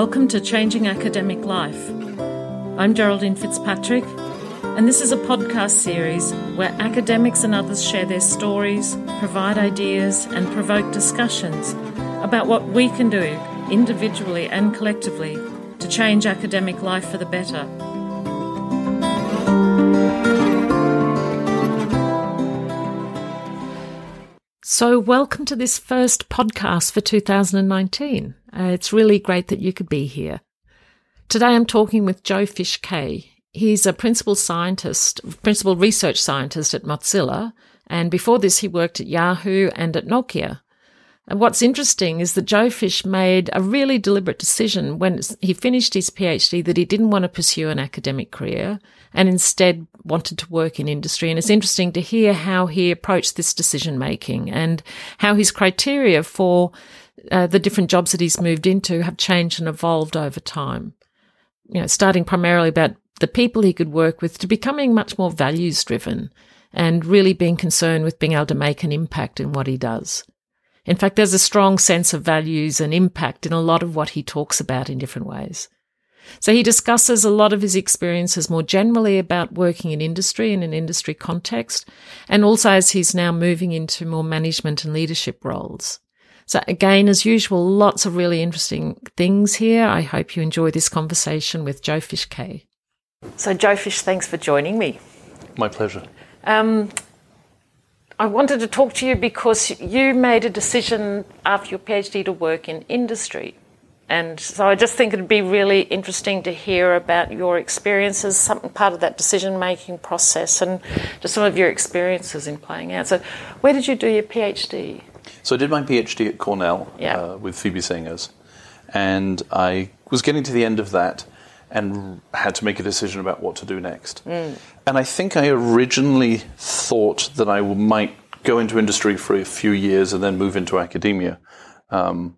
Welcome to Changing Academic Life. I'm Geraldine Fitzpatrick, and this is a podcast series where academics and others share their stories, provide ideas, and provoke discussions about what we can do individually and collectively to change academic life for the better. So, welcome to this first podcast for 2019. Uh, it's really great that you could be here. Today I'm talking with Jofish Kaye. He's a principal scientist, principal research scientist at Mozilla, and before this he worked at Yahoo and at Nokia. And what's interesting is that Jofish made a really deliberate decision when he finished his PhD that he didn't want to pursue an academic career and instead wanted to work in industry. And it's interesting to hear how he approached this decision making and how his criteria for uh, the different jobs that he's moved into have changed and evolved over time. You know, starting primarily about the people he could work with to becoming much more values driven and really being concerned with being able to make an impact in what he does. In fact, there's a strong sense of values and impact in a lot of what he talks about in different ways. So he discusses a lot of his experiences more generally about working in industry in an industry context, and also as he's now moving into more management and leadership roles. So again, as usual, lots of really interesting things here. I hope you enjoy this conversation with Jofish Kaye. So Jofish, thanks for joining me. My pleasure. Um, I wanted to talk to you because you made a decision after your PhD to work in industry. And so I just think it'd be really interesting to hear about your experiences, something part of that decision making process, and just some of your experiences in playing out. So, where did you do your PhD? So, I did my PhD at Cornell yeah. uh, with Phoebe Sengers, and I was getting to the end of that and had to make a decision about what to do next. Mm. And I think I originally thought that I might go into industry for a few years and then move into academia. Um,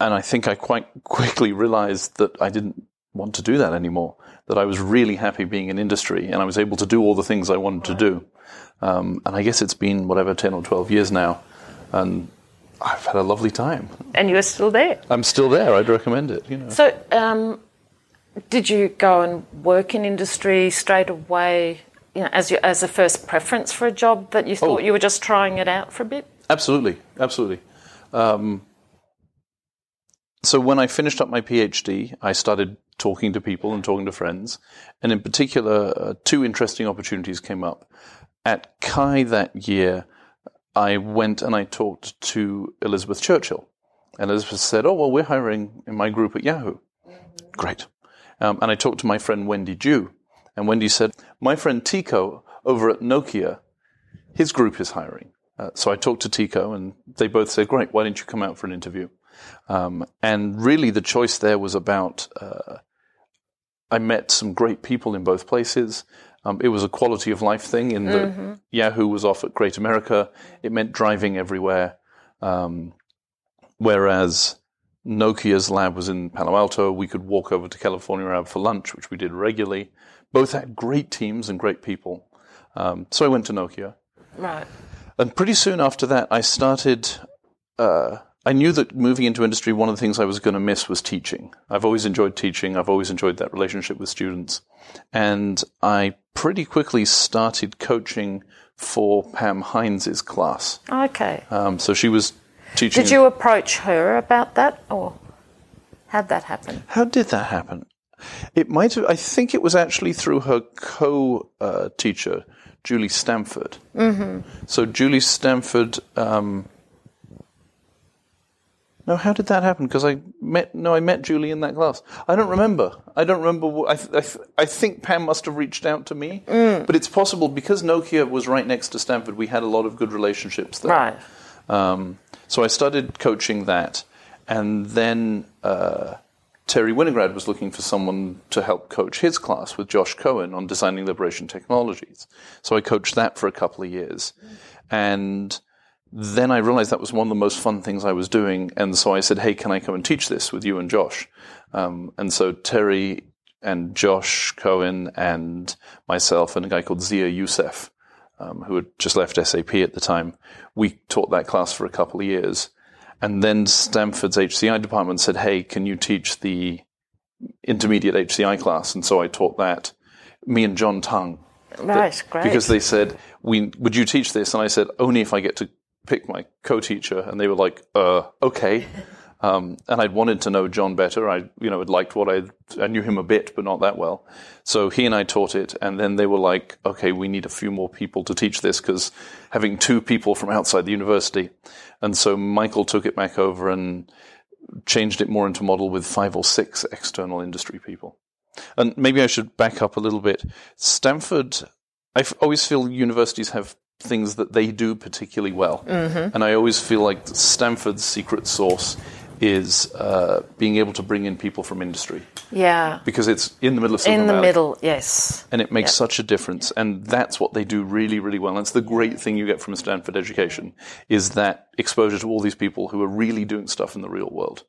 and I think I quite quickly realized that I didn't want to do that anymore. That I was really happy being in industry and I was able to do all the things I wanted to do. Um, and I guess it's been whatever, 10 or 12 years now. And I've had a lovely time. And you're still there. I'm still there. I'd recommend it. You know. So, um, did you go and work in industry straight away? You know, as your, as a first preference for a job that you thought oh, you were just trying it out for a bit. Absolutely, absolutely. Um, so when I finished up my PhD, I started talking to people and talking to friends, and in particular, uh, two interesting opportunities came up. At CHI that year, I went and I talked to Elizabeth Churchill. And Elizabeth said, Oh, well, we're hiring in my group at Yahoo. Mm-hmm. Great. Um, and I talked to my friend Wendy Ju. And Wendy said, My friend Tico over at Nokia, his group is hiring. Uh, so I talked to Tico, and they both said, Great, why didn't you come out for an interview? Um, and really, the choice there was about uh, I met some great people in both places. Um, it was a quality of life thing in that mm-hmm. Yahoo was off at Great America. It meant driving everywhere. Um, whereas Nokia's lab was in Palo Alto. We could walk over to California Lab for lunch, which we did regularly. Both had great teams and great people. Um, so I went to Nokia. Right. And pretty soon after that, I started uh, I knew that moving into industry, one of the things I was going to miss was teaching. I've always enjoyed teaching. I've always enjoyed that relationship with students. And I pretty quickly started coaching for Pam Hinds' class. Okay. Um, so she was teaching. Did you approach her about that, or how'd that happen? How did that happen? It might have. I think it was actually through her co-teacher, uh, Julie Stamford. Mm-hmm. So Julie Stamford. Um, no, how did that happen? Because I met no, I met Julie in that class. I don't remember. I don't remember. What, I, th- I, think Pam must have reached out to me, mm. but it's possible because Nokia was right next to Stanford. We had a lot of good relationships there. Right. Um, so I started coaching that, and then uh, Terry Winograd was looking for someone to help coach his class with Josh Cohen on designing liberation technologies. So I coached that for a couple of years, and then I realized that was one of the most fun things I was doing. And so I said, Hey, can I come and teach this with you and Josh? Um, and so Terry and Josh Cohen and myself and a guy called Zia Youssef, um, who had just left SAP at the time, we taught that class for a couple of years. And then Stanford's HCI department said, "Hey, can you teach the intermediate HCI class?" And so I taught that. Me and John Tung, Right, great. because they said, "We would you teach this?" And I said, "Only if I get to pick my co-teacher." And they were like, "Uh, okay." Um, and I'd wanted to know John better. I, you know, had liked what I I knew him a bit, but not that well. So he and I taught it, and then they were like, "Okay, we need a few more people to teach this because having two people from outside the university." And so Michael took it back over and changed it more into model with five or six external industry people. And maybe I should back up a little bit. Stanford, I always feel universities have things that they do particularly well. And I always feel like Stanford's secret sauce is uh, being able to bring in people from industry yeah, because it's in the middle of Silicon in the Valley. middle, yes. And it makes such a difference. And that's what they do really, really well. And it's the great thing you get from a Stanford education is that exposure to all these people who are really doing stuff in the real world.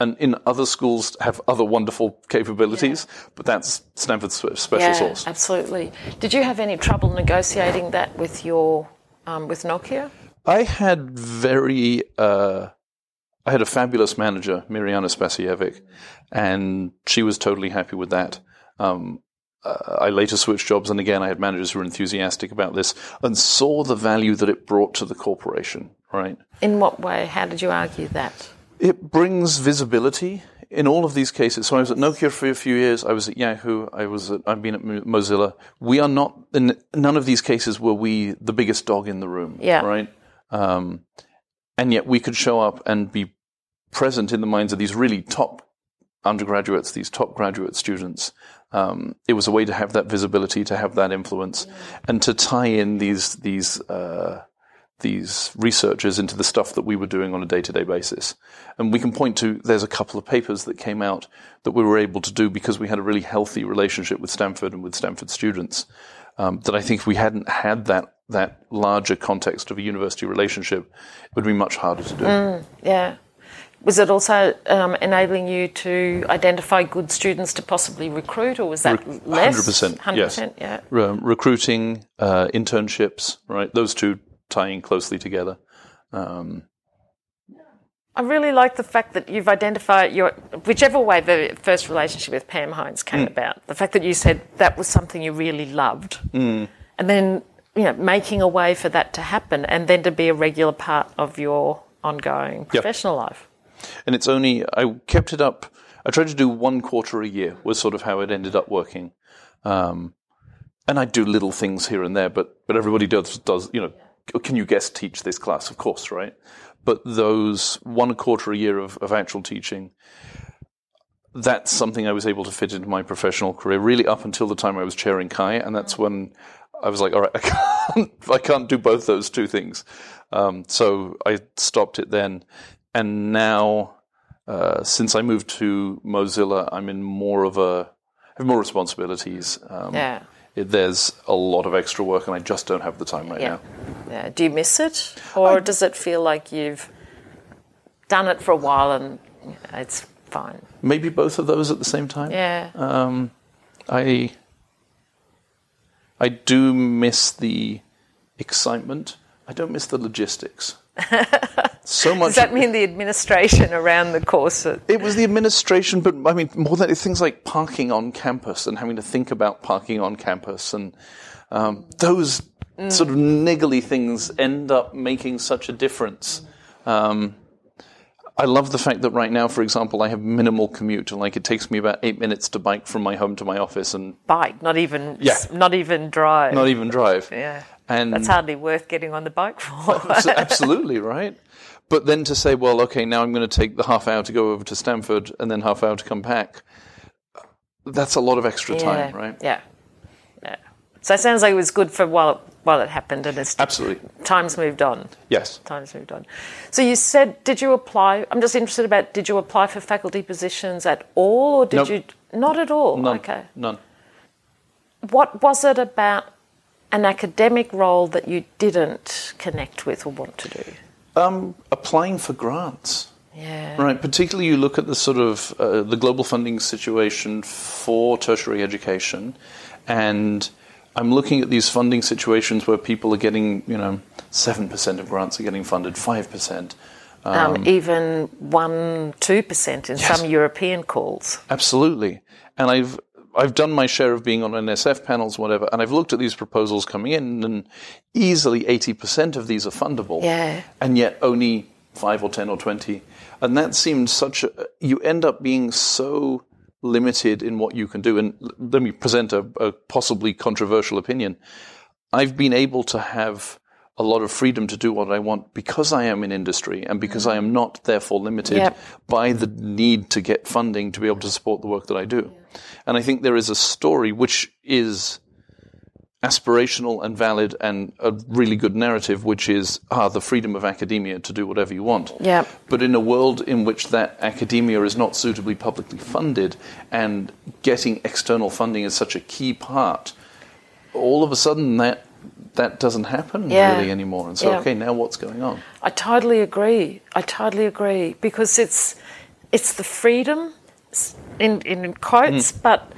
And in other schools have other wonderful capabilities, but that's Stanford's special Yeah, sauce. absolutely. Did you have any trouble negotiating that with your um, with Nokia? I had very, uh, I had a fabulous manager, Mirjana Spasojevic, and she was totally happy with that. Um, uh, I later switched jobs, and again, I had managers who were enthusiastic about this and saw the value that it brought to the corporation. Right? In what way? How did you argue that? It brings visibility in all of these cases. So I was at Nokia for a few years. I was at Yahoo. I was at, I've been at Mozilla. We are not in none of these cases were we the biggest dog in the room. Yeah. Right. Um, and yet we could show up and be present in the minds of these really top undergraduates, these top graduate students. Um, it was a way to have that visibility, to have that influence, and to tie in these these uh, these researchers into the stuff that we were doing on a day to day basis. And we can point to there's a couple of papers that came out that we were able to do because we had a really healthy relationship with Stanford and with Stanford students. Um, that I think if we hadn't had that that larger context of a university relationship, it would be much harder to do. Yeah. Was it also um, enabling you to identify good students to possibly recruit, or was that Rec- less? 100%, 100%, yes. yeah. um, recruiting, uh, internships, right? Those two tying closely together. Um, I really like the fact that you've identified your, whichever way the first relationship with Pam Hinds came Hmm. about, the fact that you said that was something you really loved. Hmm. And then, you know, making a way for that to happen and then to be a regular part of your ongoing professional life. and it's only I kept it up. I tried to do one quarter a year was sort of how it ended up working, um, and I do little things here and there. But but everybody does does you know? Can you guest teach this class? Of course, right? But those one quarter a year of, of actual teaching, that's something I was able to fit into my professional career. Really, up until the time I was chairing CHI, and that's when I was like, all right, I can't, I can't do both those two things. Um, so I stopped it then, and now uh, since I moved to Mozilla, I'm in more of a I have more responsibilities. Um, Yeah. it, there's a lot of extra work, and I just don't have the time right Yeah. now. Yeah. Do you miss it? Or does it feel like you've done it for a while and you know, it's fine? Maybe both of those at the same time. Yeah. Um, I I do miss the excitement. I don't miss the logistics. so much. Does that mean the administration around the course? It was the administration, but I mean, more than things like parking on campus and having to think about parking on campus, and um, those sort of niggly things end up making such a difference. Um, I love the fact that right now, for example, I have minimal commute. Like it takes me about eight minutes to bike from my home to my office, and bike, not even Yeah. not even drive. not even drive. yeah. And That's hardly worth getting on the bike for. Absolutely, right? But then to say, well, okay, now I'm going to take the half hour to go over to Stanford and then half hour to come back, that's a lot of extra time, right? Yeah. So it sounds like it was good for while it, while it happened and it's Absolutely. times moved on. Yes. Times moved on. So you said, did you apply? I'm just interested about, did you apply for faculty positions at all or did Nope. you? Not at all. None. Okay. None. What was it about an academic role that you didn't connect with or want to do? Um, applying for grants. Yeah. Right, particularly you look at the sort of uh, the global funding situation for tertiary education, and I'm looking at these funding situations where people are getting, you know, seven percent of grants are getting funded, five percent. um, even one, two percent in some European calls. Absolutely. And I've I've done my share of being on NSF panels, whatever, and I've looked at these proposals coming in, and easily eighty percent of these are fundable. Yeah. And yet only five or ten or twenty, and that seemed such a. You end up being so limited in what you can do. And let me present a, a possibly controversial opinion. I've been able to have a lot of freedom to do what I want because I am in industry and because I mm-hmm. am not therefore limited Yep. by the need to get funding to be able to support the work that I do. And I think there is a story which is aspirational and valid and a really good narrative, which is ah, the freedom of academia to do whatever you want. Yep. But in a world in which that academia is not suitably publicly funded and getting external funding is such a key part, all of a sudden that that doesn't happen Yeah. really anymore. And so, Yeah. okay, now what's going on? I totally agree. I totally agree because it's it's the freedom in in quotes, but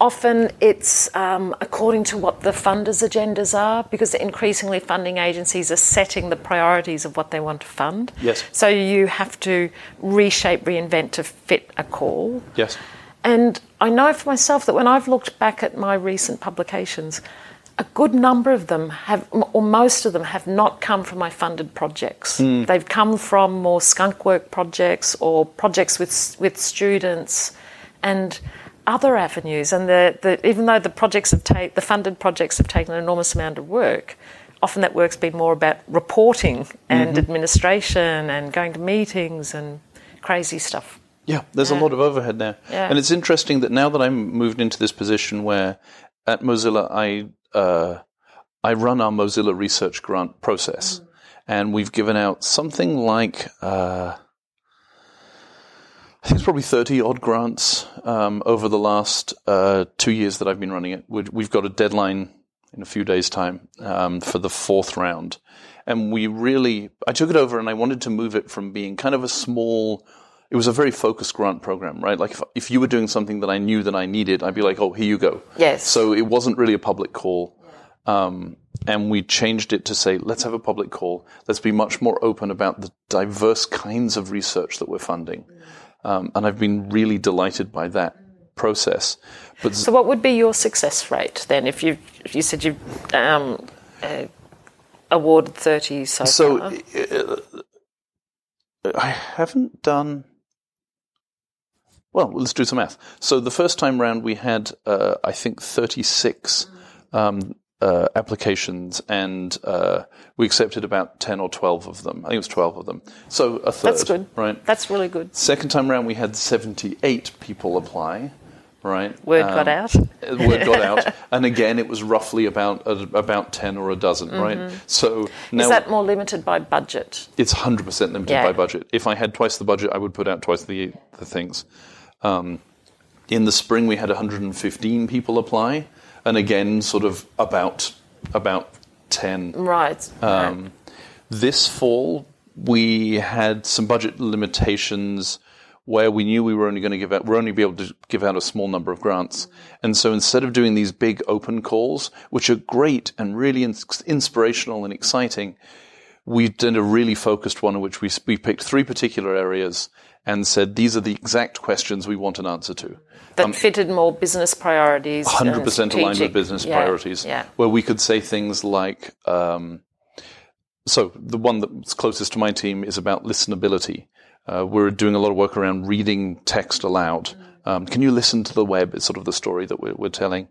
often it's um, according to what the funders' agendas are because increasingly funding agencies are setting the priorities of what they want to fund. Yes. So you have to reshape, reinvent to fit a call. Yes. And I know for myself that when I've looked back at my recent publications, a good number of them have, or most of them, have not come from my funded projects. They've come from more skunk work projects or projects with with students and other avenues. And the, the, even though the projects have ta- the funded projects have taken an enormous amount of work, often that work's been more about reporting and administration and going to meetings and crazy stuff. Yeah, there's a lot of overhead there. Yeah. And it's interesting that now that I'm moved into this position where at Mozilla I uh, I run our Mozilla research grant process, and we've given out something like uh, I think it's probably 30 odd grants um, over the last uh, two years that I've been running it. We- We've got a deadline in a few days' time um, for the fourth round. And we really, I took it over and I wanted to move it from being kind of a small, it was a very focused grant program, right? Like if, if you were doing something that I knew that I needed, I'd be like, oh, here you go. Yes. So it wasn't really a public call. Um, and we changed it to say, let's have a public call. Let's be much more open about the diverse kinds of research that we're funding. Um, and I've been really delighted by that process. But So, what would be your success rate then? If you if you said you um, uh, awarded thirty so, so far? uh, I haven't done. Well, let's do some math. So the first time round, we had, uh, I think, 36 um, uh, applications, and uh, we accepted about 10 or 12 of them. I think it was 12 of them. So a third. That's good. Right. That's really good. Second time round, we had 78 people apply. Right. Word got out. word got out, and again, it was roughly about uh, about ten or a dozen, right? So now Mm-hmm. Is that more limited by budget? it's hundred percent limited Yeah. by budget. If I had twice the budget, I would put out twice the the things. Um, in the spring, we had 115 people apply, and again, sort of about about 10 Right. right. um, this fall, we had some budget limitations where we knew we were only going to give out, we're only be able to give out a small number of grants. And so instead of doing these big open calls, which are great and really ins- inspirational and exciting, we did a really focused one in which we, we picked three particular areas and said, these are the exact questions we want an answer to. that fitted more business priorities. hundred percent aligned with business yeah, priorities. Yeah. Where we could say things like, um, so the one that's closest to my team is about listenability. Uh, we're doing a lot of work around reading text aloud. Um, can you listen to the web? Is sort of the story that we're, we're telling.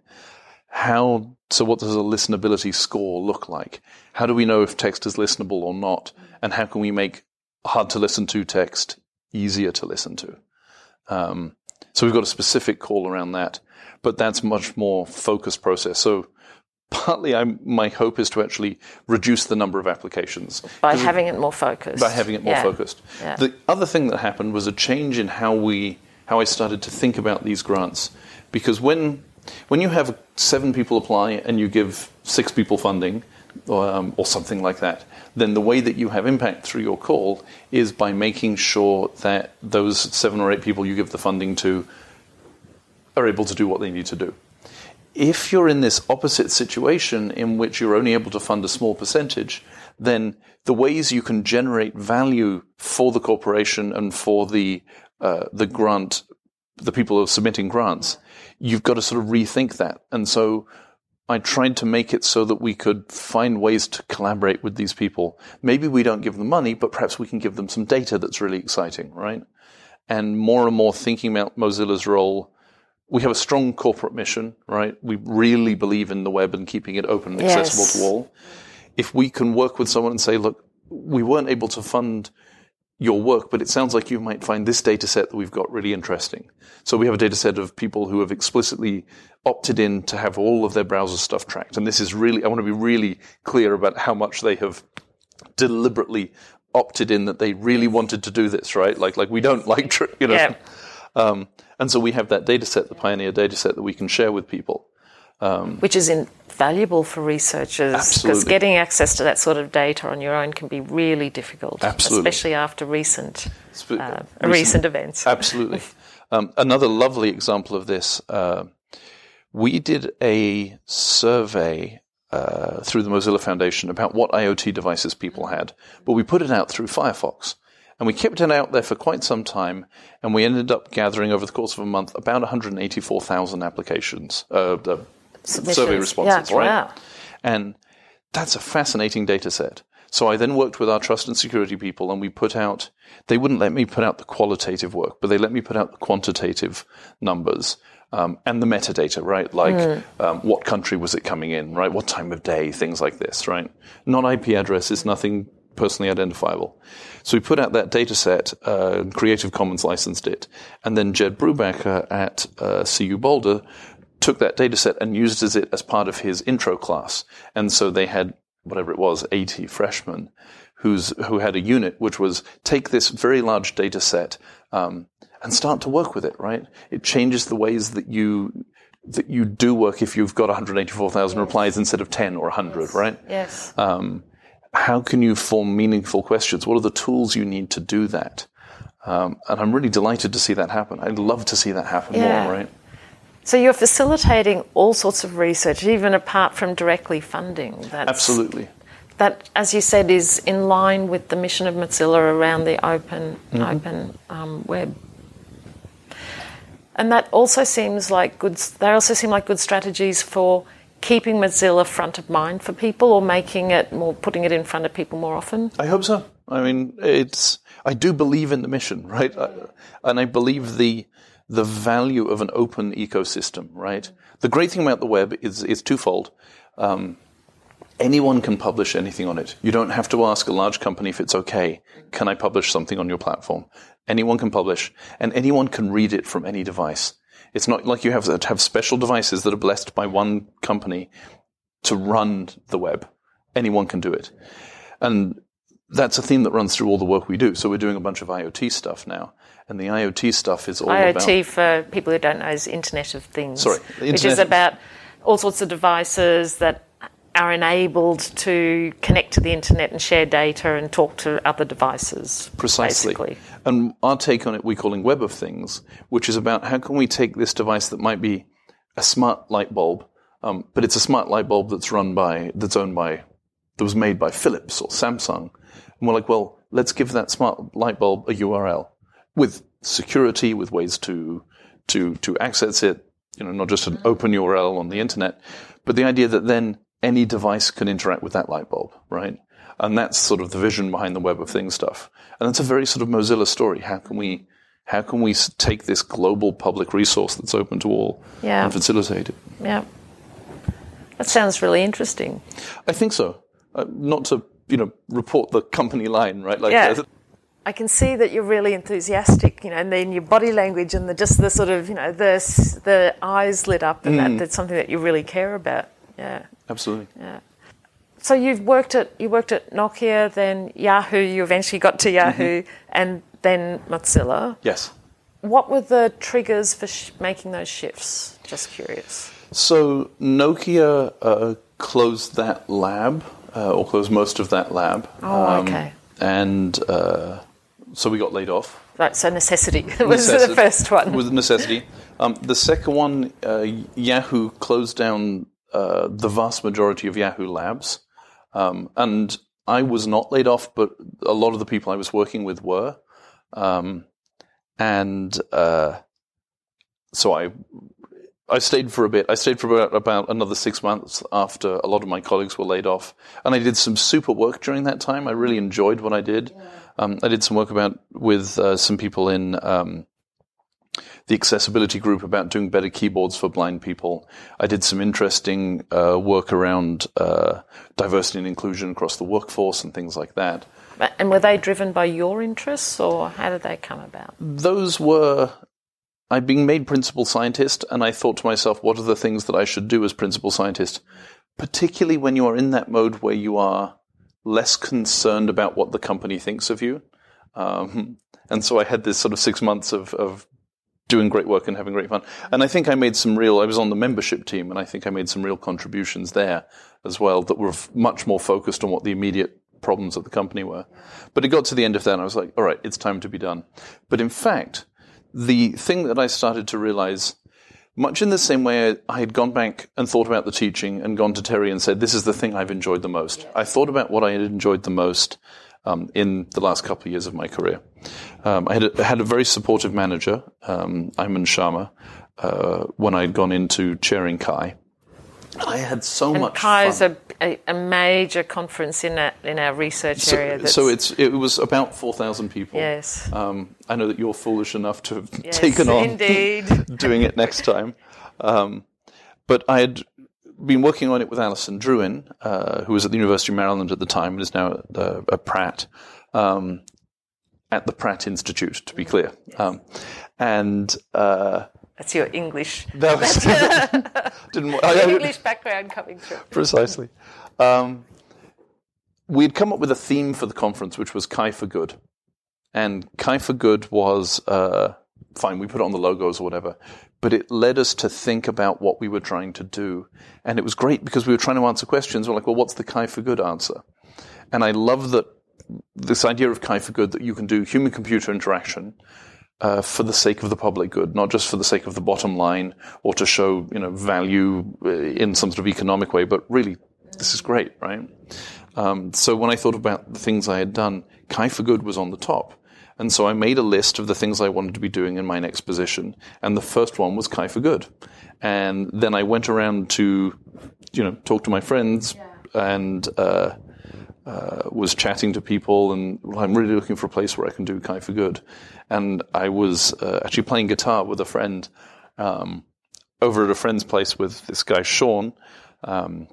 How so? What does a listenability score look like? How do we know if text is listenable or not? And how can we make hard to listen to text easier to listen to? Um, so we've got a specific call around that, but that's much more focused process. So partly, I'm, my hope is to actually reduce the number of applications By having it more focused. by having it more Yeah. focused. Yeah. The other thing that happened was a change in how we how I started to think about these grants, because when when you have seven people apply and you give six people funding. Or, um, or something like that, then the way that you have impact through your call is by making sure that those seven or eight people you give the funding to are able to do what they need to do. If you're in this opposite situation in which you're only able to fund a small percentage, then the ways you can generate value for the corporation and for the uh, the grant, the people who are submitting grants, you've got to sort of rethink that. And so I tried to make it so that we could find ways to collaborate with these people. Maybe we don't give them money, but perhaps we can give them some data that's really exciting, right? And more and more thinking about Mozilla's role we have a strong corporate mission, right? We really believe in the web and keeping it open and accessible Yes. to all. If we can work with someone and say, look, we weren't able to fund your work, but it sounds like you might find this data set that we've got really interesting. So we have a data set of people who have explicitly opted in to have all of their browser stuff tracked. And this is really, I want to be really clear about how much they have deliberately opted in that they really wanted to do this, right? Like, like we don't like, tr- you know, Yeah. um, and so we have that data set, the Pioneer data set that we can share with people. which is invaluable for researchers because getting access to that sort of data on your own can be really difficult, Absolutely. especially after recent uh, recent, events. Absolutely. Um, another lovely example of this, uh, we did a survey uh, through the Mozilla Foundation about what IoT devices people had, but we put it out through Firefox. And we kept it out there for quite some time, and we ended up gathering over the course of a month about 184,000 applications, uh, survey responses, Yeah, right? And that's a fascinating data set. So I then worked with our trust and security people and we put out, they wouldn't let me put out the qualitative work, but they let me put out the quantitative numbers. Um, and the metadata, right? Like, um, what country was it coming in, right? What time of day, things like this, right? Not IP addresses, nothing personally identifiable. So we put out that data set, uh, Creative Commons licensed it, and then Jed Brubaker at uh, CU Boulder took that data set and used as it as part of his intro class. And so they had whatever it was, 80 freshmen who's, who had a unit which was take this very large data set um, and start to work with it, right? It changes the ways that you that you do work if you've got 184,000 replies instead of 10 or 100, right? Yes. Um, how can you form meaningful questions? What are the tools you need to do that? Um, and I'm really delighted to see that happen. I'd love to see that happen Yeah. more, right? So you're facilitating all sorts of research, even apart from directly funding. That's, Absolutely. That, as you said, is in line with the mission of Mozilla around the open, Mm-hmm. open um, web. And that also seems like good. They also seem like good strategies for keeping Mozilla front of mind for people, or making it more, putting it in front of people more often. I hope so. I mean, it's. I do believe in the mission, right? I, and I believe the the value of an open ecosystem, right? The great thing about the web is is twofold. Um, anyone can publish anything on it. You don't have to ask a large company if it's okay. Can I publish something on your platform? Anyone can publish, and anyone can read it from any device. It's not like you have to have special devices that are blessed by one company to run the web. Anyone can do it. And that's a theme that runs through all the work we do. So we're doing a bunch of IoT stuff now. And the IoT stuff is all IoT, about IoT, for people who don't know, is Internet of Things. Sorry, which is about all sorts of devices that are enabled to connect to the internet and share data and talk to other devices. Precisely. Basically. And our take on it, we're calling Web of Things, which is about how can we take this device that might be a smart light bulb, um, but it's a smart light bulb that's run by, that's owned by, that was made by Philips or Samsung. And we're like, well, let's give that smart light bulb a URL with security, with ways to, to, to access it, you know, not just an open URL on the internet, but the idea that then any device can interact with that light bulb, right? And that's sort of the vision behind the Web of Things stuff. And that's a very sort of Mozilla story. How can we, how can we take this global public resource that's open to all Yeah. and facilitate it? Yeah. That sounds really interesting. I think so. Uh, not to, you know, report the company line, right? Like, Yeah. I can see that you're really enthusiastic, you know, and then your body language and the just the sort of, you know, the the eyes lit up, and Mm. that, that's something that you really care about. Yeah. absolutely. Yeah. So you've worked at you worked at Nokia, then Yahoo. You eventually got to Yahoo, Mm-hmm. and then Mozilla. Yes. What were the triggers for sh- making those shifts? Just curious. So Nokia uh, closed that lab, uh, or closed most of that lab. Oh, okay. And uh, so we got laid off. Right. So necessity was the first one. Was necessity. Um, the second one, uh, Yahoo closed down uh, the vast majority of Yahoo labs. Um, and I was not laid off, but a lot of the people I was working with were. Um, and uh, so I I stayed for a bit. I stayed for about, about another six months after a lot of my colleagues were laid off, and I did some super work during that time. I really enjoyed what I did. Um, I did some work about with uh, some people in um, the accessibility group about doing better keyboards for blind people. I did some interesting uh, work around uh, diversity and inclusion across the workforce and things like that. And were they driven by your interests, or how did they come about? Those were. I'd been made principal scientist, and I thought to myself, what are the things that I should do as principal scientist? Particularly when you are in that mode where you are less concerned about what the company thinks of you. Um, and so I had this sort of six months of, of doing great work and having great fun. And I think I made some real, I was on the membership team and I think I made some real contributions there as well that were f- much more focused on what the immediate problems of the company were. But it got to the end of that and I was like, all right, it's time to be done. But in fact, the thing that I started to realize, much in the same way I had gone back and thought about the teaching and gone to Terry and said, this is the thing I've enjoyed the most. I thought about what I had enjoyed the most um, in the last couple of years of my career. Um, I had a, had a, very supportive manager, um, Ayman Shamma, uh, when I had gone into chairing CHI. I had so and much CHI fun. is a, a, a, major conference in our, in our research so, area. So it's it was about four thousand people. Yes. Um, I know that you're foolish enough to have yes, taken on indeed. doing it next time. Um, but I had been working on it with Allison Druin, uh, who was at the University of Maryland at the time and is now at, uh, at Pratt, um, at the Pratt Institute, to be clear. Um, and uh, that's your English. That was, didn't, I, English background coming through. Precisely. Um, we'd come up with a theme for the conference, which was CHI for Good. And CHI for Good was uh, fine, we put it on the logos or whatever, but it led us to think about what we were trying to do. And it was great because we were trying to answer questions. We're like, well, what's the CHI for Good answer? And I love that this idea of CHI for Good that you can do human computer interaction uh, for the sake of the public good, not just for the sake of the bottom line or to show you know value uh, in some sort of economic way, but really this is great, right? Um, so when I thought about the things I had done, CHI for Good was on the top. And so I made a list of the things I wanted to be doing in my next position. And the first one was CHI for Good. And then I went around to, you know, talk to my friends yeah. and, uh, uh, was chatting to people and well, I'm really looking for a place where I can do CHI for Good. And I was uh, actually playing guitar with a friend um, over at a friend's place with this guy, Sean. Um,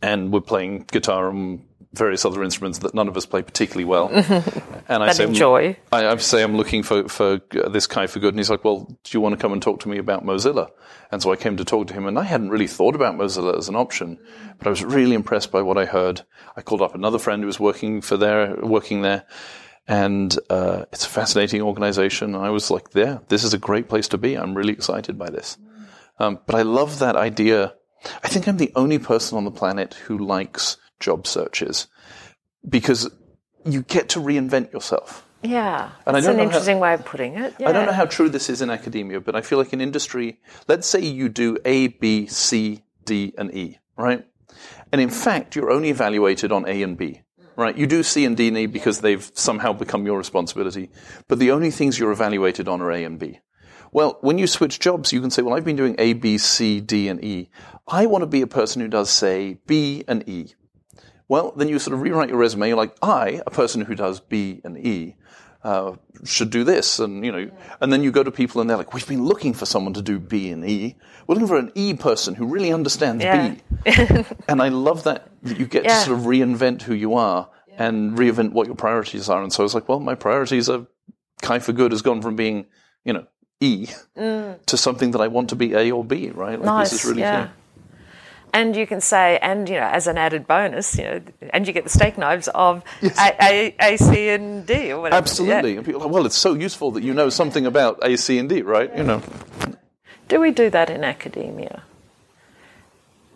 and we're playing guitar and various other instruments that none of us play particularly well. and I say, enjoy. I, I, say I'm looking for, for this CHI for good. And he's like, well, do you want to come and talk to me about Mozilla? And so I came to talk to him and I hadn't really thought about Mozilla as an option, but I was really impressed by what I heard. I called up another friend who was working for there, working there. And uh, it's a fascinating organization. I was like, yeah, this is a great place to be. I'm really excited by this. Um, but I love that idea. I think I'm the only person on the planet who likes job searches because you get to reinvent yourself. Yeah, and that's an interesting how, way of putting it. Yeah. I don't know how true this is in academia, but I feel like in industry, let's say you do A, B, C, D, and E, right? And in fact, you're only evaluated on A and B, right? You do C and D and E because they've somehow become your responsibility, but the only things you're evaluated on are A and B. Well, when you switch jobs, you can say, well, I've been doing A, B, C, D, and E. I want to be a person who does, say, B and E. Well, then you sort of rewrite your resume. You're like, I, a person who does B and E, uh, should do this, and you know, and then you go to people and they're like, we've been looking for someone to do B and E. We're looking for an E person who really understands yeah. B. and I love that, that you get yeah. to sort of reinvent who you are and reinvent what your priorities are. And so I was like, well, my priorities are CHI for good has gone from being, you know, E mm. to something that I want to be A or B, right? Like nice. this is really yeah. And you can say, and you know, as an added bonus, you know, and you get the steak knives of yes. A, A, A, C, and D, or whatever. Absolutely. Yeah. Like, well, it's so useful that you know something about A, C, and D, right? You know. Do we do that in academia?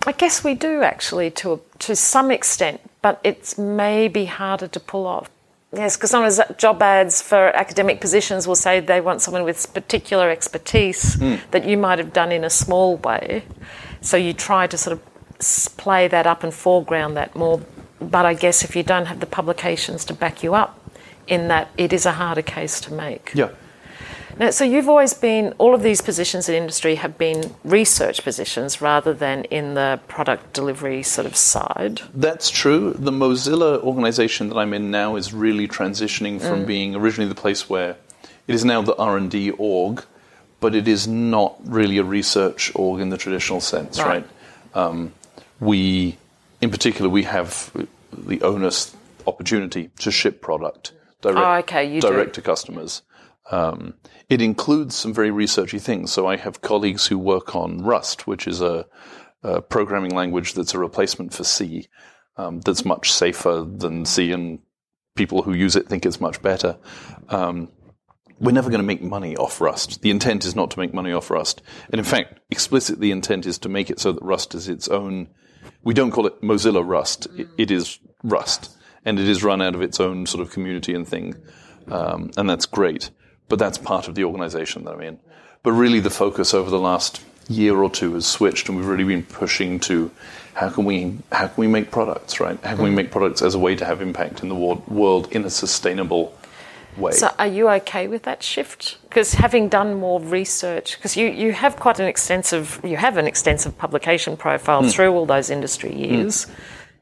I guess we do actually, to a, to some extent, but it's maybe harder to pull off. Yes, because sometimes job ads for academic positions will say they want someone with particular expertise mm. that you might have done in a small way. So you try to sort of play that up and foreground that more but I guess if you don't have the publications to back you up, in that it is a harder case to make. Yeah. Now, so you've always been, all of these positions in industry have been research positions rather than in the product delivery sort of side. That's true. The Mozilla organization that I'm in now is really transitioning from mm. being originally the place where it is now the R&D org, but it is not really a research org in the traditional sense, Right. right? Um, we, in particular, we have the onus opportunity to ship product direct, Oh, okay, do. direct to customers. Um, it includes some very researchy things. So I have colleagues who work on Rust, which is a, a programming language that's a replacement for C, um, that's much safer than C, and people who use it think it's much better. Um, we're never going to make money off Rust. The intent is not to make money off Rust. And in fact, explicit, the intent is to make it so that Rust is its own. We don't call it Mozilla Rust. It, it is Rust. And it is run out of its own sort of community and thing. Um, and that's great. But that's part of the organization that I'm in. But really, the focus over the last year or two has switched, and we've really been pushing to how can we how can we make products, right? How can we make products as a way to have impact in the wor- world in a sustainable way? So are you okay with that shift? Because having done more research, because you, you have quite an extensive, you have an extensive publication profile Hmm. through all those industry years.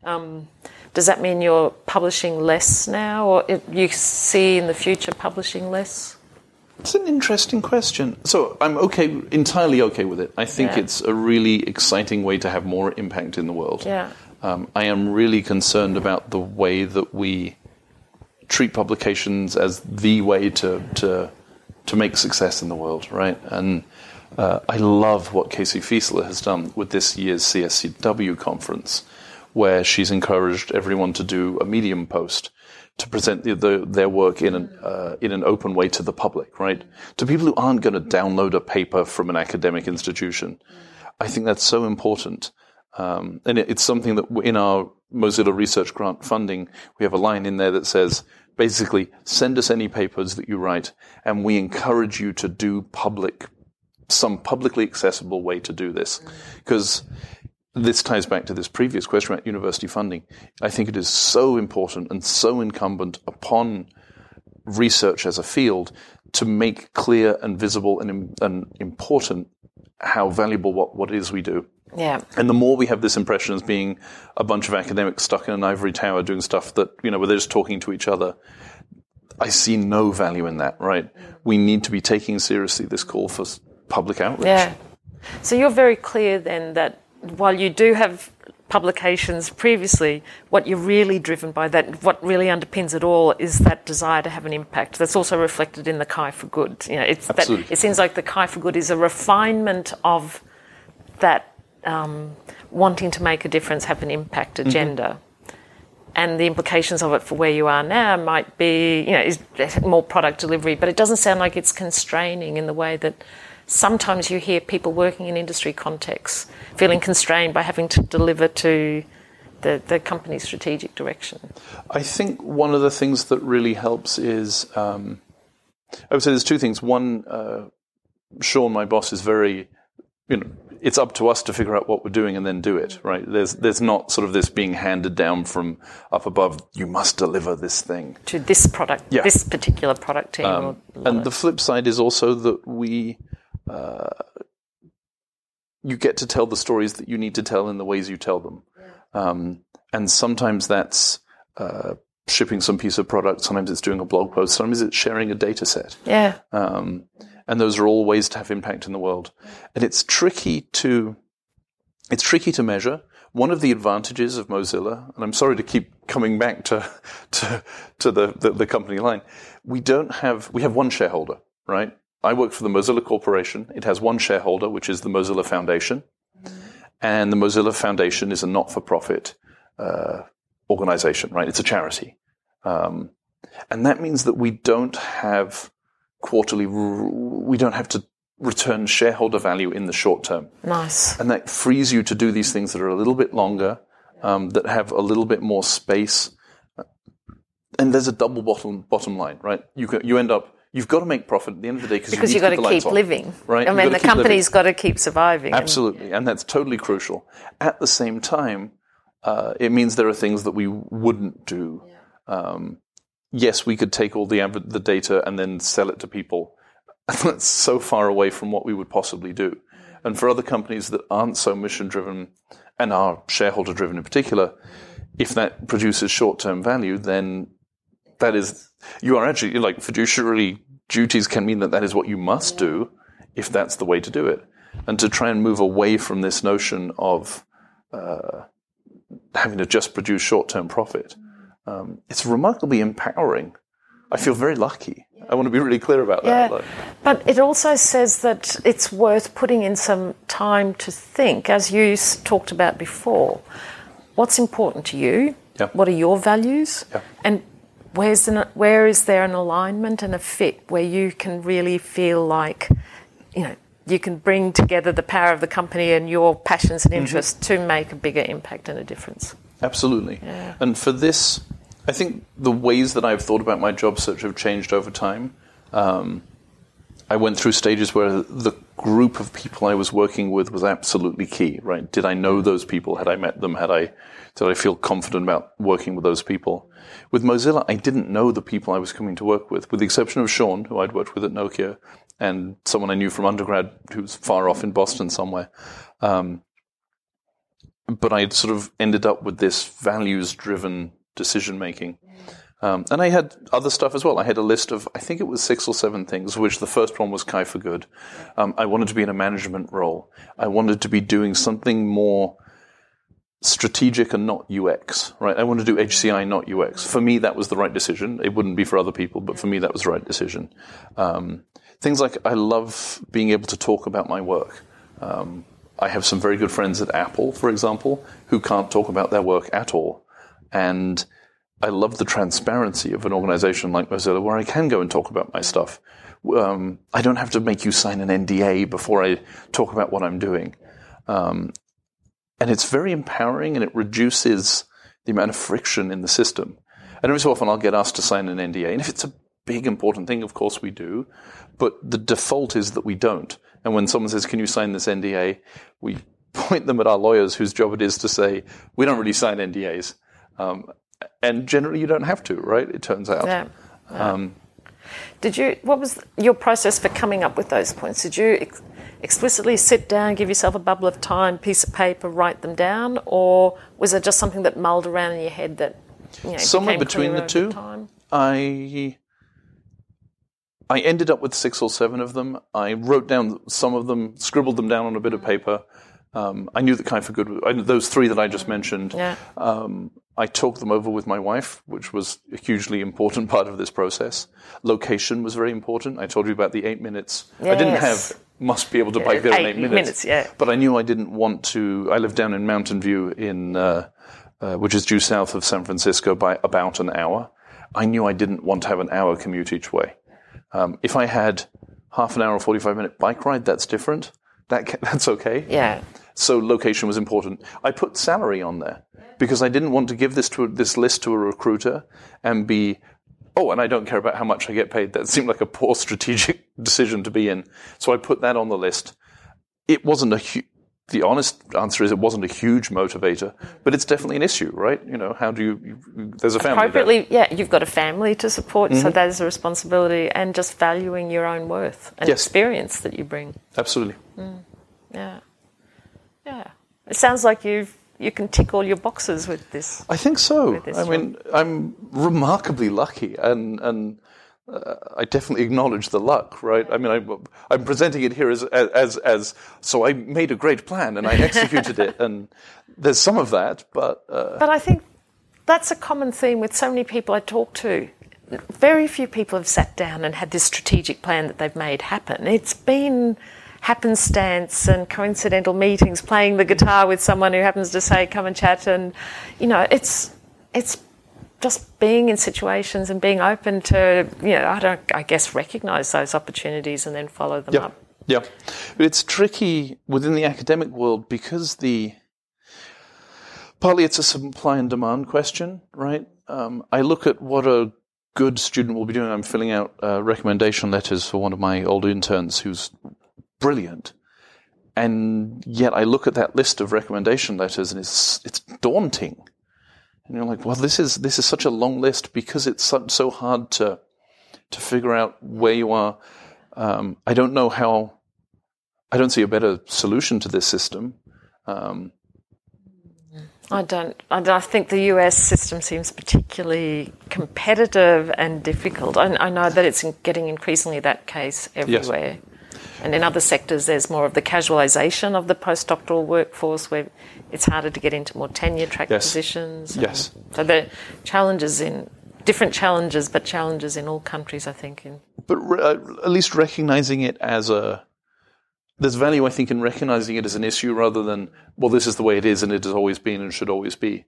Um, does that mean you're publishing less now, or you see in the future publishing less? It's an interesting question. So I'm okay, entirely okay with it. I think Yeah. it's a really exciting way to have more impact in the world. Yeah. Um, I am really concerned about the way that we treat publications as the way to to to make success in the world, right? And uh, I love what Casey Fiesler has done with this year's CSCW conference, where she's encouraged everyone to do a Medium post to present the, the, their work in an uh, in an open way to the public, right? To people who aren't going to download a paper from an academic institution. I think that's so important. Um, and it, it's something that in our Mozilla Research Grant funding, we have a line in there that says, basically, send us any papers that you write, and we encourage you to do public, some publicly accessible way to do this. Because this ties back to this previous question about university funding. I think it is so important and so incumbent upon research as a field to make clear and visible and, and important how valuable what, what it is we do. Yeah. And the more we have this impression as being a bunch of academics stuck in an ivory tower doing stuff that, you know, where they're just talking to each other, I see no value in that, right? Mm. We need to be taking seriously this call for public outreach. Yeah. So you're very clear then that while you do have publications previously, what you're really driven by, that what really underpins it all is that desire to have an impact. That's also reflected in the CHI for Good. You know, it's that, it seems like the CHI for Good is a refinement of that um, wanting to make a difference, have an impact agenda. And the implications of it for where you are now might be, you know, is more product delivery, but it doesn't sound like it's constraining in the way that sometimes you hear people working in industry contexts feeling constrained by having to deliver to the, the company's strategic direction. I think one of the things that really helps is, um, I would say there's two things. One, uh, Sean, my boss, is very, you know, it's up to us to figure out what we're doing and then do it, right? There's, there's not sort of this being handed down from up above, you must deliver this thing. To this product, Yeah. this particular product team. or And the flip side is also that we, uh, you get to tell the stories that you need to tell in the ways you tell them. Um, and sometimes that's uh, shipping some piece of product, sometimes it's doing a blog post, sometimes it's sharing a data set. yeah, Um, and those are all ways to have impact in the world. And it's tricky to it's tricky to measure. One of the advantages of Mozilla, and I'm sorry to keep coming back to to, to the, the, the company line, we don't have we have one shareholder, right? I work for the Mozilla Corporation. It has one shareholder, which is the Mozilla Foundation, and the Mozilla Foundation is a not-for-profit uh, organization, right? It's a charity, um, and that means that we don't have quarterly. We don't have to return shareholder value in the short term nice. and that frees you to do these things that are a little bit longer, um, that have a little bit more space. And there's a double bottom bottom line, right? You can, you end up you've got to make profit at the end of the day Because you you've got to keep, lights on, living. right? I mean, the keep living. company's got to keep surviving. Absolutely, and that's totally crucial. At the same time, Uh, it means there are things that we wouldn't do. Um, yes, we could take all the the data and then sell it to people. That's so far away from what we would possibly do. And for other companies that aren't so mission driven and are shareholder driven in particular, if that produces short term value, then that is you are actually like fiduciary duties can mean that that is what you must do if that's the way to do it. And to try and move away from this notion of uh, having to just produce short term profit, um, it's remarkably empowering. I feel very lucky. I want to be really clear about that. Yeah, but it also says that it's worth putting in some time to think, as you talked about before. What's important to you? Yeah. What are your values? Yeah. And where's where is there an alignment and a fit where you can really feel like, you know, you can bring together the power of the company and your passions and interests to make a bigger impact and a difference. Absolutely. And for this, I think the ways that I've thought about my job search have changed over time. Um, I went through stages where the group of people I was working with was absolutely key, right? Did I know those people? Had I met them? Had I, did I feel confident about working with those people? With Mozilla, I didn't know the people I was coming to work with, with the exception of Sean, who I'd worked with at Nokia, and someone I knew from undergrad who's far off in Boston somewhere. Um, but I'd sort of ended up with this values driven decision making. Um, and I had other stuff as well. I had a list of, I think it was six or seven things, which the first one was CHI for Good. Um, I wanted to be in a management role. I wanted to be doing something more strategic and not UX, right? I wanted to do HCI, not UX. For me, that was the right decision. It wouldn't be for other people, but for me, that was the right decision. Um, things like I love being able to talk about my work. Um, I have some very good friends at Apple, for example, who can't talk about their work at all. And I love the transparency of an organization like Mozilla where I can go and talk about my stuff. Um, I don't have to make you sign an NDA before I talk about what I'm doing. Um, and it's very empowering and it reduces the amount of friction in the system. And every so often I'll get asked to sign an NDA. And if it's a big important thing, of course we do. But the default is that we don't. And when someone says, Can you sign this NDA? we point them at our lawyers whose job it is to say, We don't really sign NDAs. Um, and generally you don't have to, right? It turns out. Yeah. Um, Did you? What was your process for coming up with those points? Did you ex- explicitly sit down, give yourself a bubble of time, piece of paper, write them down, or was it just something that mulled around in your head that you know, Somewhere between the two. Time? I I ended up with six or seven of them. I wrote down some of them, scribbled them down on a bit of paper. Um, I knew that CHI for Good, I those three that I just mentioned. Yeah. Um, I talked them over with my wife, which was a hugely important part of this process. Location was very important. I told you about the eight minutes. I didn't have must be able to bike there in eight eight minutes. minutes, yeah. But I knew I didn't want to. I live down in Mountain View, in uh, uh, which is due south of San Francisco by about an hour. I knew I didn't want to have an hour commute each way. Um, if I had half an hour or forty-five minute bike ride, that's different. That ca- that's okay. Yeah. So location was important. I put salary on there because I didn't want to give this to this list to a recruiter and be, oh, and I don't care about how much I get paid. That seemed like a poor strategic decision to be in. So I put that on the list. It wasn't a hu- the honest answer is it wasn't a huge motivator, but it's definitely an issue, right? You know, how do you? you there's a family. there. Appropriately, yeah, you've got a family to support, Mm-hmm. so that is a responsibility, and just valuing your own worth and Yes. experience that you bring. Absolutely. Yeah, yeah. It sounds like you've you can tick all your boxes with this. I think so. I mean, I'm remarkably lucky, and and uh, I definitely acknowledge the luck, right? I mean, I, I'm presenting it here as, as as so I made a great plan and I executed it, and there's some of that, but uh, But I think that's a common theme with so many people I talk to. Very few people have sat down and had this strategic plan that they've made happen. It's been happenstance and coincidental meetings, playing the guitar with someone who happens to say, "Come and chat," and you know, it's it's just being in situations and being open to you know, I don't, I guess, recognise those opportunities and then follow them yeah, up. yeah. But it's tricky within the academic world because the partly it's a supply and demand question, right? Um, I look at what a good student will be doing. I'm filling out uh, recommendation letters for one of my old interns who's brilliant. and yet I look at that list of recommendation letters and it's it's daunting. And you're like, well, this is this is such a long list because it's so, so hard to to figure out where you are. Um, I don't know how. I don't see a better solution to this system. Um, I don't. I, think the US system seems particularly competitive and difficult. I, I know that it's getting increasingly that case everywhere. Yes. And in other sectors, there's more of the casualisation of the postdoctoral workforce where it's harder to get into more tenure track yes. positions. Yes. So the challenges in different challenges, but challenges in all countries, I think. In but re- uh, at least recognizing it as a there's value, I think, in recognizing it as an issue rather than well, this is the way it is and it has always been and should always be.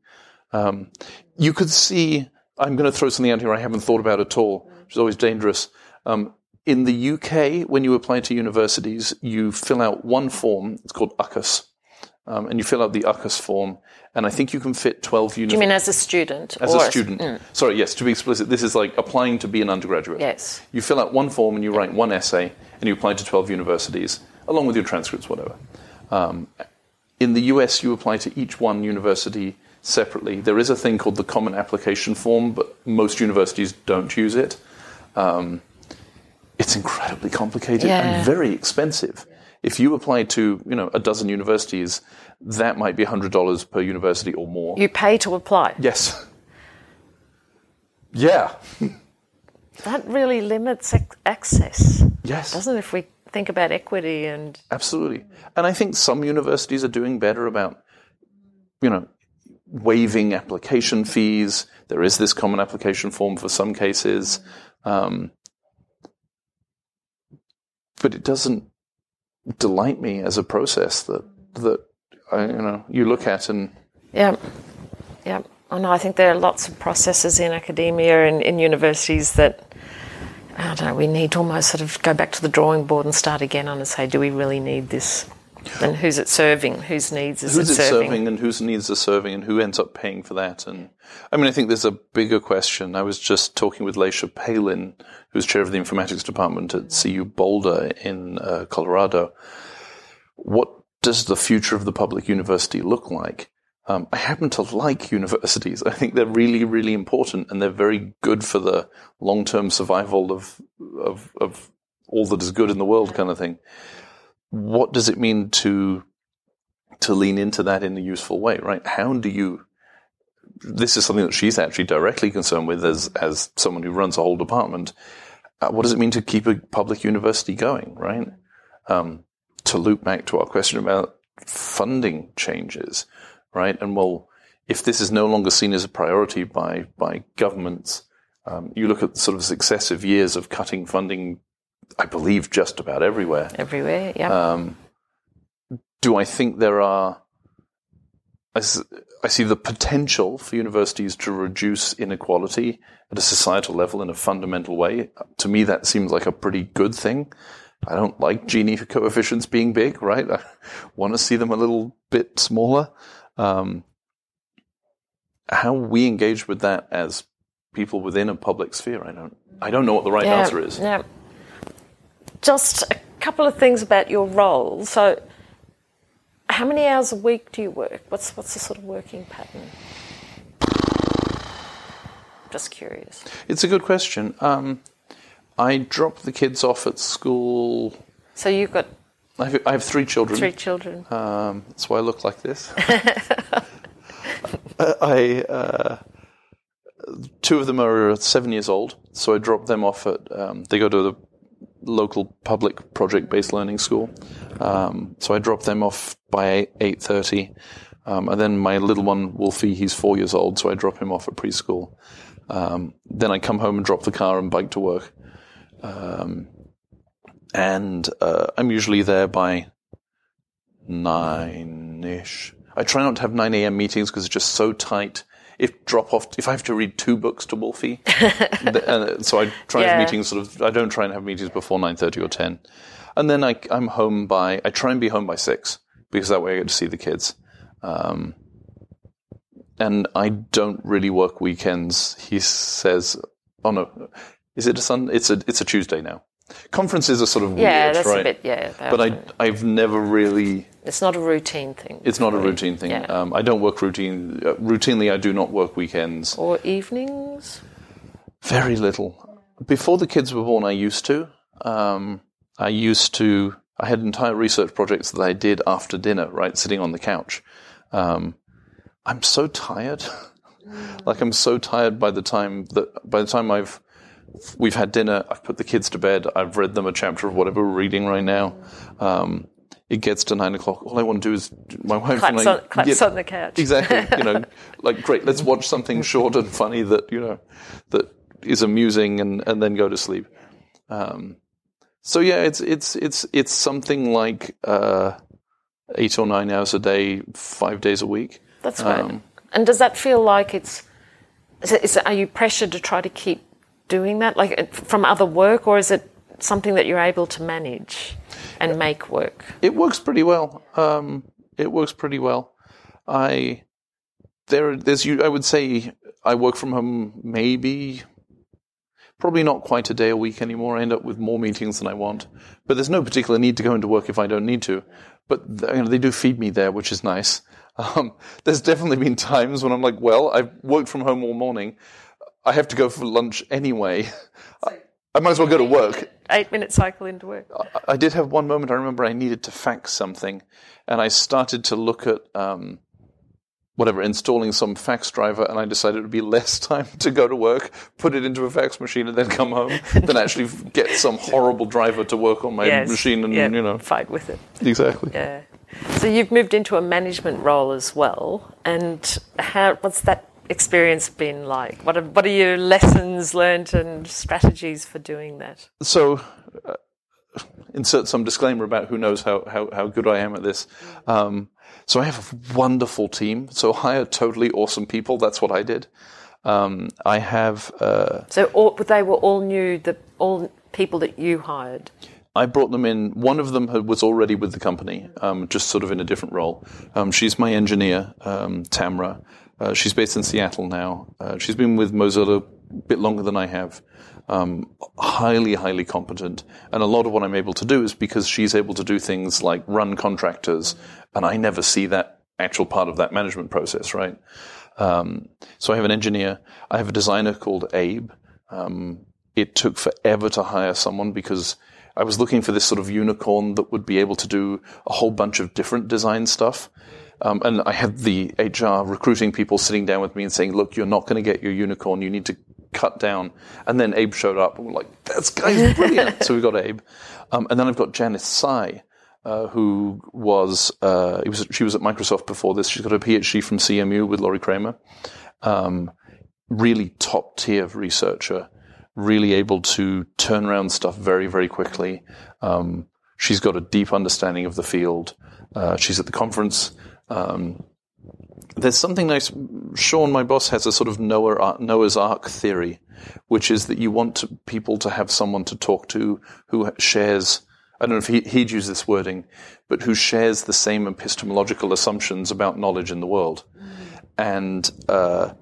Um, you could see. I'm going to throw something out here I haven't thought about at all, which is always dangerous. Um, in the UK, when you apply to universities, you fill out one form. It's called UCAS. Um, and you fill out the UCAS form, and I think you can fit 12 universities. Do you mean as a student? As a student. Mm. Sorry, yes, to be explicit, this is like applying to be an undergraduate. Yes. You fill out one form and you write one essay, and you apply to 12 universities, along with your transcripts, whatever. Um, in the US, you apply to each one university separately. There is a thing called the Common Application Form, but most universities don't use it. Um, it's incredibly complicated yeah. and very expensive. If you apply to, you know, a dozen universities, that might be $100 per university or more. You pay to apply? Yes. Yeah. that really limits access. Yes. Doesn't it, if we think about equity and. Absolutely. And I think some universities are doing better about, you know, waiving application fees. There is this common application form for some cases. Um, but it doesn't delight me as a process that that I, you know you look at and yeah yeah oh no I think there are lots of processes in academia and in universities that I don't know we need to almost sort of go back to the drawing board and start again on and say do we really need this and who's it serving? Whose needs is who's it serving? serving? and whose needs are serving, and who ends up paying for that? And I mean, I think there's a bigger question. I was just talking with Leysia Palen, who's chair of the informatics department at CU Boulder in uh, Colorado. What does the future of the public university look like? Um, I happen to like universities. I think they're really, really important, and they're very good for the long-term survival of of, of all that is good in the world, kind of thing what does it mean to to lean into that in a useful way, right? How do you? This is something that she's actually directly concerned with as as someone who runs a whole department. Uh, what does it mean to keep a public university going, right? Um, to loop back to our question about funding changes, right? And well, if this is no longer seen as a priority by by governments, um, you look at sort of successive years of cutting funding I believe, just about everywhere. Everywhere, yeah. Um, do I think there are? I, I see the potential for universities to reduce inequality at a societal level in a fundamental way. To me, that seems like a pretty good thing. I don't like Gini coefficients being big, right? I want to see them a little bit smaller. Um, how we engage with that as people within a public sphere, I don't, I don't know what the right yeah, answer is. Yeah just a couple of things about your role. So, how many hours a week do you work? What's what's the sort of working pattern? Just curious. It's a good question. Um, I drop the kids off at school. So you've got. I have, I have three children. Three children. Um, that's why I look like this. Uh, I uh, two of them are seven years old, so I drop them off at. Um, they go to the local public project-based learning school. Um, so I drop them off by eight thirty, um, and then my little one Wolfie, he's four years old, so I drop him off at preschool. Um, then I come home and drop the car and bike to work, um, and uh, I'm usually there by nine ish. I try not to have nine a.m. meetings because it's just so tight if drop off, if I have to read two books to Wolfie, uh, so I try yeah. and have meetings sort of, I don't try and have meetings before 9.30 or 10. And then I, am home by, I try and be home by six because that way I get to see the kids. Um, and I don't really work weekends. He says, oh no, is it a Sun? It's a, it's a Tuesday now. Conferences are sort of Yeah, weird, that's right? a bit. Yeah, but I, I've never really. It's not a routine thing. It's not a routine thing. Yeah. Um, I don't work routine. Uh, routinely, I do not work weekends. or evenings. Very little. Before the kids were born, I used to. Um, I used to. I had entire research projects that I did after dinner, right, sitting on the couch. Um, I'm so tired. like I'm so tired by the time that by the time I've we've had dinner, I've put the kids to bed, I've read them a chapter of whatever we're reading right now. Um, it gets to nine o'clock. All I want to do is my wife and Claps, I on, claps on the couch. exactly. You know, like great. Let's watch something short and funny that you know that is amusing, and and then go to sleep. Um, so yeah, it's it's it's it's something like uh, eight or nine hours a day, five days a week. That's right. Um, and does that feel like it's? Is it, is it, are you pressured to try to keep doing that, like from other work, or is it something that you're able to manage and make work? It works pretty well. Um, it works pretty well. I there there's you. I would say I work from home maybe probably not quite a day a week anymore. I end up with more meetings than I want, but there's no particular need to go into work if I don't need to. But you know, they do feed me there, which is nice. Um, there's definitely been times when I'm like, well, I've worked from home all morning. I have to go for lunch anyway. I, I might as well go to work. Eight minute cycle into work. I- I did have one moment. I remember I needed to fax something, and I started to look at um, whatever installing some fax driver, and I decided it would be less time to go to work, put it into a fax machine, and then come home than actually get some horrible driver to work on my Yes. machine. And yeah, you know, fight with it. exactly. Yeah. So you've moved into a management role as well, and how? What's that experience been like? What are, what are your lessons learned and strategies for doing that? so uh, insert some disclaimer about who knows how, how, how good I am at this. Um, so I have a wonderful team. So hire totally awesome people. That's what I did. Um, I have uh, So all, they were all new, the all people that you hired. I brought them in. One of them had, was already with the company, um, just sort of in a different role. Um, she's my engineer, um, Tamra. Uh, she's based in Seattle now. Uh, she's been with Mozilla a bit longer than I have. Um, highly, highly competent. And a lot of what I'm able to do is because she's able to do things like run contractors, and I never see that actual part of that management process, right? Um, so I have an engineer. I have a designer called Abe. Um, it took forever to hire someone because I was looking for this sort of unicorn that would be able to do a whole bunch of different design stuff. Um, and I had the HR recruiting people sitting down with me and saying, look, you're not going to get your unicorn. You need to cut down. And then Abe showed up and we're like, this guy's brilliant. so we got Abe. Um, and then I've got Janice Tsai, uh, who was, uh, was, she was at Microsoft before this. She's got a PhD from CMU with Lorrie Cranor. Um, really top tier researcher, really able to turn around stuff very, very quickly. Um, she's got a deep understanding of the field. Uh, she's at the conference. Um, there's something nice. Sean, my boss, has a sort of Noah's Ark theory, which is that you want to, people to have someone to talk to who shares. I don't know if he, he'd use this wording, but who shares the same epistemological assumptions about knowledge in the world. And uh,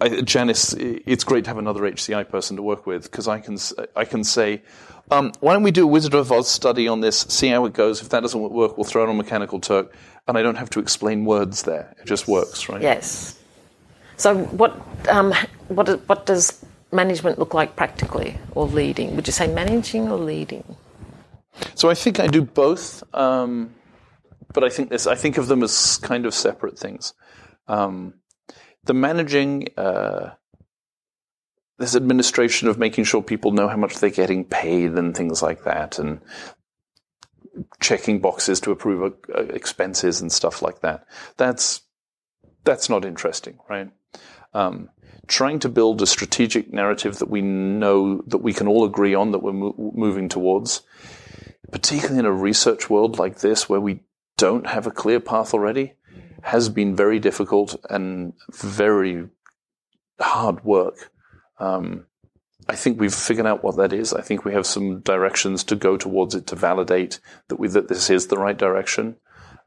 I, Janice, it's great to have another HCI person to work with because I can I can say, um, why don't we do a Wizard of Oz study on this? See how it goes. If that doesn't work, we'll throw it on Mechanical Turk, and I don't have to explain words there. It just works, right? Yes. So what um, what what does management look like practically, or leading? Would you say managing or leading? So I think I do both, um, but I think this I think of them as kind of separate things. Um, the managing, uh, there's administration of making sure people know how much they're getting paid and things like that, and checking boxes to approve uh, expenses and stuff like that. That's that's not interesting, right? Um, trying to build a strategic narrative that we know that we can all agree on that we're mo- moving towards, particularly in a research world like this where we don't have a clear path already, has been very difficult and very hard work. Um, I think we've figured out what that is. I think we have some directions to go towards it to validate that we that this is the right direction.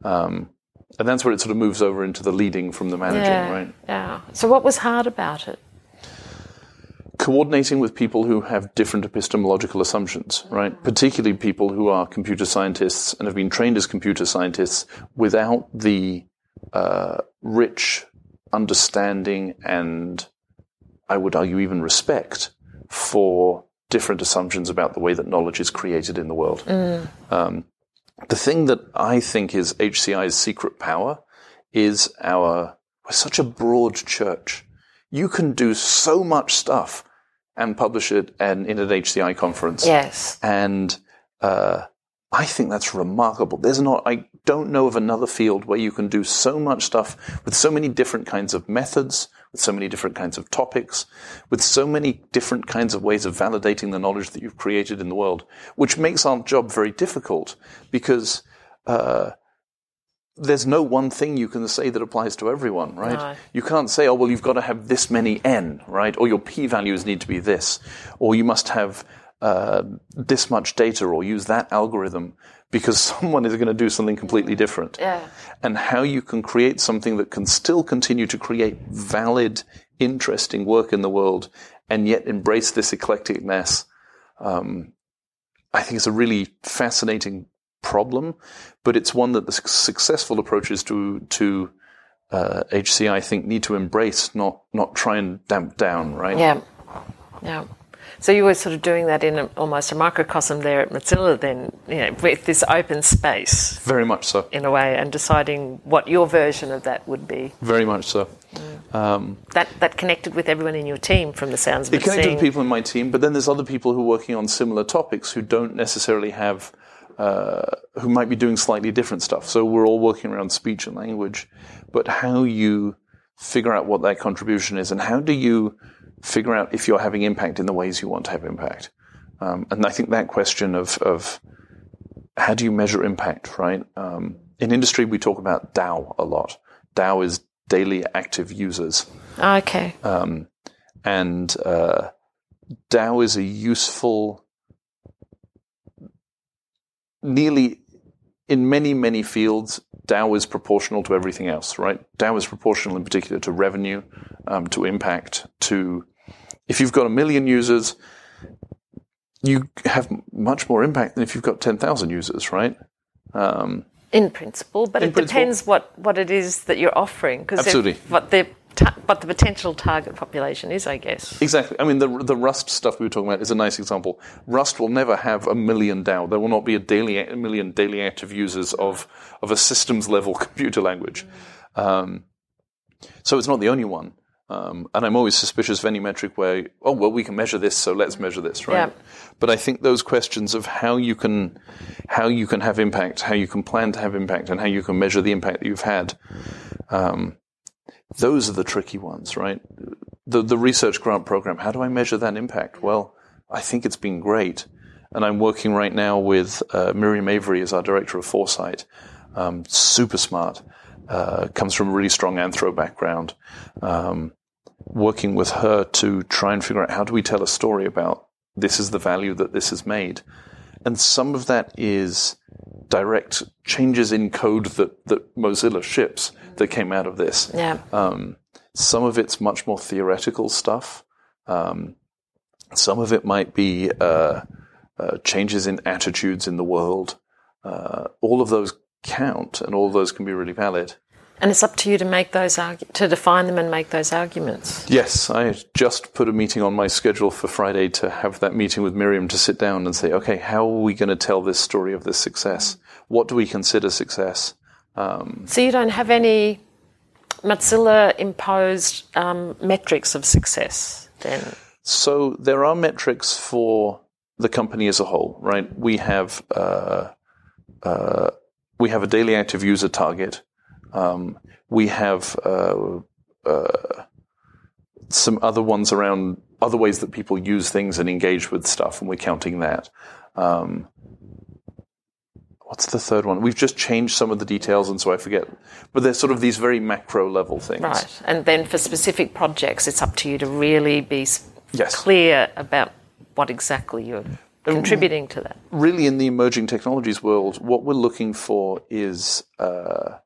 Um, and that's where it sort of moves over into the leading from the managing, yeah. right? Yeah. So what was hard about it? coordinating with people who have different epistemological assumptions, right? Particularly people who are computer scientists and have been trained as computer scientists without the uh, rich understanding and I would argue even respect for different assumptions about the way that knowledge is created in the world. Um, the thing that I think is HCI's secret power is our, we're such a broad church. You can do so much stuff and publish it and in an HCI conference. Yes. And uh, I think that's remarkable. There's not, I don't know of another field where you can do so much stuff with so many different kinds of methods, with so many different kinds of topics, with so many different kinds of ways of validating the knowledge that you've created in the world, which makes our job very difficult because uh, there's no one thing you can say that applies to everyone, right? No. You can't say, oh, well, you've got to have this many n, right? Or your p values need to be this, or you must have uh, this much data, or use that algorithm, because someone is going to do something completely different. Yeah. And how you can create something that can still continue to create valid, interesting work in the world, and yet embrace this eclecticness. Um, I think is a really fascinating problem, but it's one that the successful approaches to to uh, HCI, I think, need to embrace, not not try and damp down. Right? Yeah. Yeah. So you were sort of doing that in a, almost a microcosm there at Mozilla, then, you know, with this open space Very much so. in a way, and deciding what your version of that would be. Very much so. Um, That that connected with everyone in your team, from the sounds of it. it connected seeing- with people in my team, but then there's other people who are working on similar topics who don't necessarily have, uh, who might be doing slightly different stuff. So we're all working around speech and language, but how you figure out what that contribution is and how do you figure out if you're having impact in the ways you want to have impact. Um, and I think that question of, of how do you measure impact, right? Um, in industry, we talk about DAU a lot. DAU is daily active users. Okay. Um, and uh, DAU is a useful, nearly in many, many fields, DAU is proportional to everything else, right? DAU is proportional in particular to revenue, um, to impact, to if you've got a million users, you have much more impact than if you've got 10,000 users, right? Um, in principle, but In it principle. depends what, what it is that you're offering. Because Absolutely. what the ta- what the potential target population is, I guess. Exactly. I mean, the the Rust stuff we were talking about is a nice example. Rust will never have a million DAU. There will not be a daily a million daily active users of of a systems level computer language. Um, so it's not the only one. Um, and I'm always suspicious of any metric where, oh well, we can measure this, so let's measure this, right? Yeah. But I think those questions of how you can how you can have impact, how you can plan to have impact, and how you can measure the impact that you've had. Um, those are the tricky ones, right? The the research grant program. How do I measure that impact? Well, I think it's been great, and I'm working right now with uh, Miriam Avery as our director of foresight. Um, super smart, uh, comes from a really strong anthro background. Um, working with her to try and figure out how do we tell a story about this is the value that this has made, and some of that is direct changes in code that that Mozilla ships that came out of this. Yeah. Um, some of it's much more theoretical stuff. Um, some of it might be uh, uh, changes in attitudes in the world. Uh, all of those count, and all of those can be really valid. And it's up to you to make those argu- to define them and make those arguments. Yes, I just put a meeting on my schedule for Friday to have that meeting with Miriam to sit down and say, okay, how are we going to tell this story of this success? What do we consider success? Um, So you don't have any Mozilla imposed um, metrics of success then? So there are metrics for the company as a whole, right? We have uh, uh, we have a daily active user target. Um, we have uh, uh, some other ones around other ways that people use things and engage with stuff, and we're counting that. Um, what's the third one? We've just changed some of the details, and so I forget. But they're sort of these very macro level things. Right. And then for specific projects, it's up to you to really be Yes. clear about what exactly you're contributing to that. really in the emerging technologies world, what we're looking for is uh,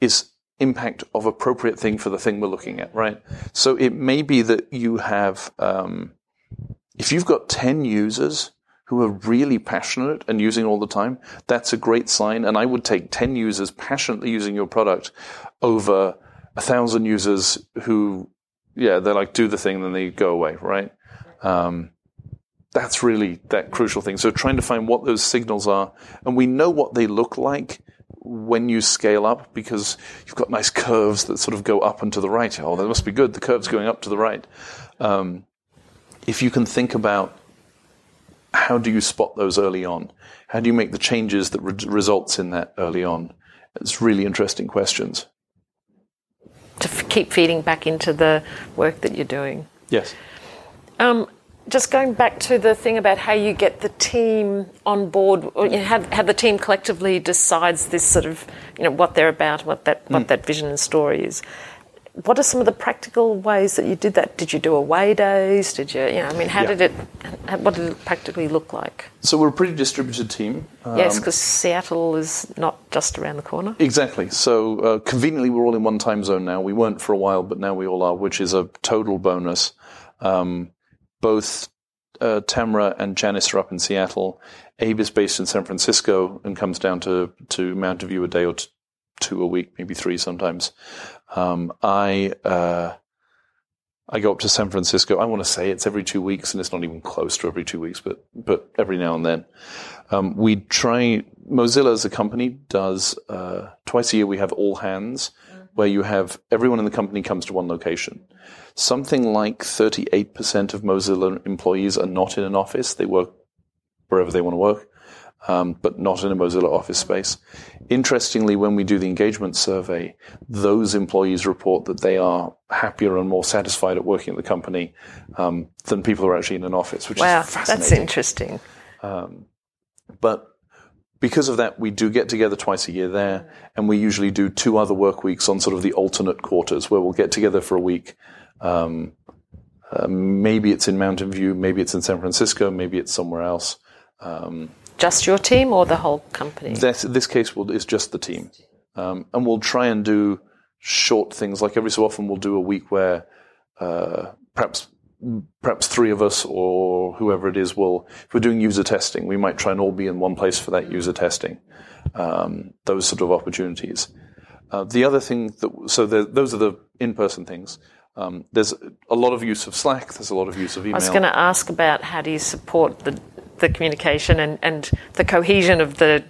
is impact of appropriate thing for the thing we're looking at, right? So it may be that you have, um, if you've got 10 users who are really passionate and using all the time, that's a great sign. And I would take 10 users passionately using your product over a thousand users who, yeah, they like do the thing then they go away, right? Um, that's really that crucial thing. So trying to find what those signals are, and we know what they look like when you scale up because you've got nice curves that sort of go up and to the right. Oh, that must be good. The curve's going up to the right. Um, if you can think about how do you spot those early on, how do you make the changes that re- results in that early on? It's really interesting questions. To f- keep feeding back into the work that you're doing. Yes. Um, just going back to the thing about how you get the team on board, or you know, how, how the team collectively decides this sort of, you know, what they're about, what that what that vision and story is. What are some of the practical ways that you did that? Did you do away days? Did you, you know, I mean, how Yeah. did it, what did it practically look like? So we're a pretty distributed team. Um, yes, because Seattle is not just around the corner. Exactly. So uh, conveniently, we're all in one time zone now. We weren't for a while, but now we all are, which is a total bonus. Um, both uh, Tamara and Janice are up in Seattle. Abe is based in San Francisco and comes down to, to Mountain View a day or t- two a week, maybe three sometimes. Um, I uh, I go up to San Francisco. I want to say it's every two weeks, and it's not even close to every two weeks, but but every now and then. Um, we try. Mozilla as a company does uh, twice a year. We have all hands, where you have everyone in the company comes to one location. Something like 38% of Mozilla employees are not in an office. They work wherever they want to work, um, but not in a Mozilla office space. Interestingly, when we do the engagement survey, those employees report that they are happier and more satisfied at working at the company um, than people who are actually in an office, which Wow, is fascinating. that's interesting. But because of that, we do get together twice a year there, and we usually do two other work weeks on sort of the alternate quarters where we'll get together for a week. Um, uh, maybe it's in Mountain View, maybe it's in San Francisco, maybe it's somewhere else. Just your team or the whole company? This, this case will, is just the team. Um, and we'll try and do short things. Like every so often, we'll do a week where uh, perhaps perhaps three of us or whoever it is will, if we're doing user testing, we might try and all be in one place for that user testing. Um, those sort of opportunities. Uh, the other thing that so the, those are the in-person things. Um, there's a lot of use of Slack. There's a lot of use of email. I was going to ask about how do you support the, the communication and, and the cohesion of the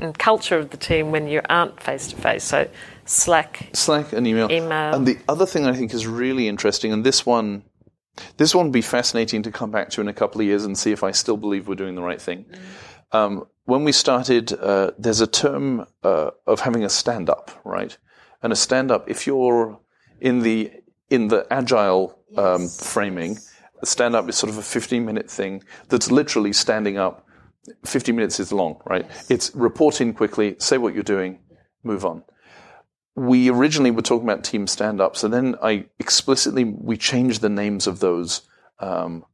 and culture of the team when you aren't face to face. So Slack, Slack and email. Email. And the other thing I think is really interesting, and this one, this one would be fascinating to come back to in a couple of years and see if I still believe we're doing the right thing. Um, when we started, uh, there's a term uh, of having a stand up, right? And a stand up, if you're in the in the agile um, framing, a stand up is sort of a 15 minute thing that's literally standing up. 50 minutes is long, right? It's report in quickly, say what you're doing, move on we originally were talking about team stand-ups, and then I explicitly we changed the names of those um,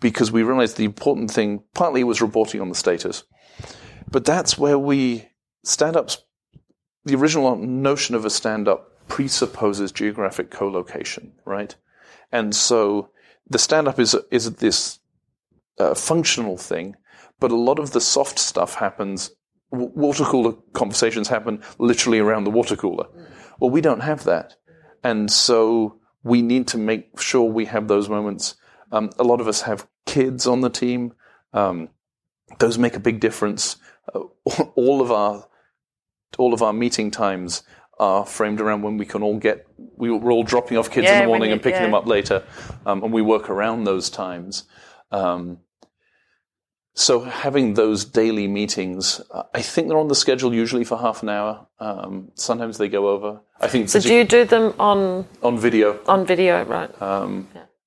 because we realized the important thing partly was reporting on the status, but that's where we stand-ups. The original notion of a stand-up presupposes geographic co-location, right? And so the stand-up is is this uh, functional thing, but a lot of the soft stuff happens w- water cooler conversations happen literally around the water cooler. Well, we don't have that. And so we need to make sure we have those moments. Um, a lot of us have kids on the team. Um, those make a big difference. Uh, all of our all of our meeting times are framed around when we can all get. We, we're all dropping off kids Yeah, in the morning you- and picking yeah. them up later, um, and we work around those times. Um, so having those daily meetings, uh, I think they're on the schedule usually for half an hour. Um, sometimes they go over. I think so do you do them on on video, on video, right?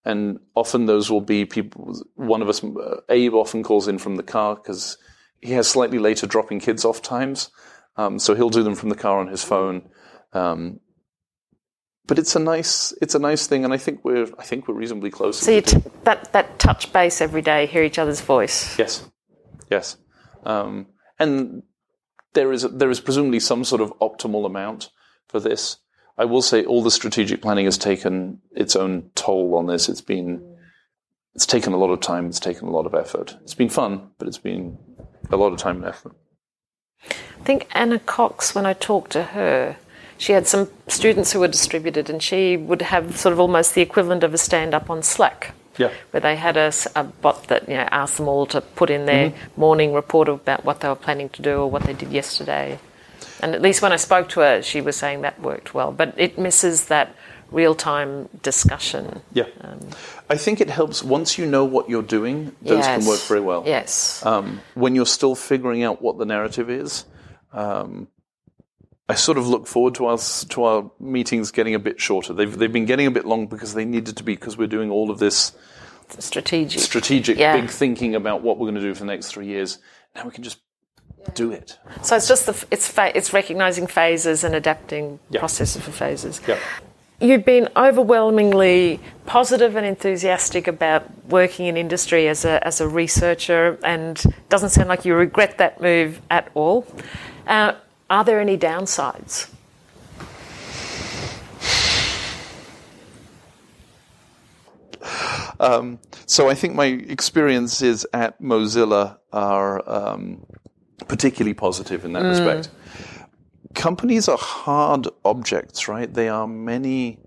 and often those will be people. One of us, uh, Abe, often calls in from the car because he has slightly later dropping kids off times, um, so he'll do them from the car on his phone. Um, but it's a nice, it's a nice thing, and I think we're, I think we're reasonably close. so you t- that that touch base every day, hear each other's voice. Yes, yes, um, and there is there is presumably some sort of optimal amount for this. I will say all the strategic planning has taken its own toll on this. It's been, it's taken a lot of time. It's taken a lot of effort. It's been fun, but it's been a lot of time and effort. I think Anna Cox, when I talked to her, she had some students who were distributed, and she would have sort of almost the equivalent of a stand up on Slack. Yeah. Where they had a, a, bot that you know asked them all to put in their mm-hmm. morning report about what they were planning to do or what they did yesterday. And at least when I spoke to her, she was saying that worked well. But it misses that real time discussion. Yeah. Um, I think it helps once you know what you're doing, those yes. can work very well. Yes. Um, when you're still figuring out what the narrative is, um, I sort of look forward to our to our meetings getting a bit shorter. They've they've been getting a bit long because they needed to be because we're doing all of this strategic strategic yeah. big thinking about what we're going to do for the next three years. Now we can just do it. So it's just the it's fa- it's recognizing phases and adapting yeah. processes for phases. Yeah. You've been overwhelmingly positive and enthusiastic about working in industry as a as a researcher, and doesn't sound like you regret that move at all. Uh, are there any downsides? Um, so I think my experiences at Mozilla are um, particularly positive in that mm. respect. Companies are hard objects, right? They are many.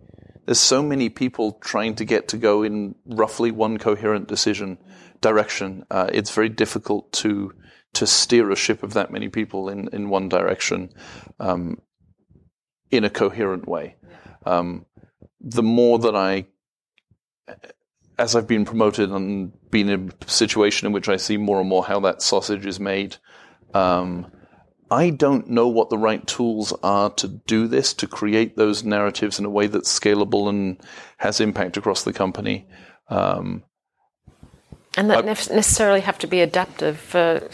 There's so many people trying to get to go in roughly one coherent decision direction. Uh, it's very difficult to to steer a ship of that many people in, in one direction um, in a coherent way. Um, the more that I, as I've been promoted and been in a situation in which I see more and more how that sausage is made, um, I don't know what the right tools are to do this, to create those narratives in a way that's scalable and has impact across the company. Um, and that I, necessarily have to be adaptive for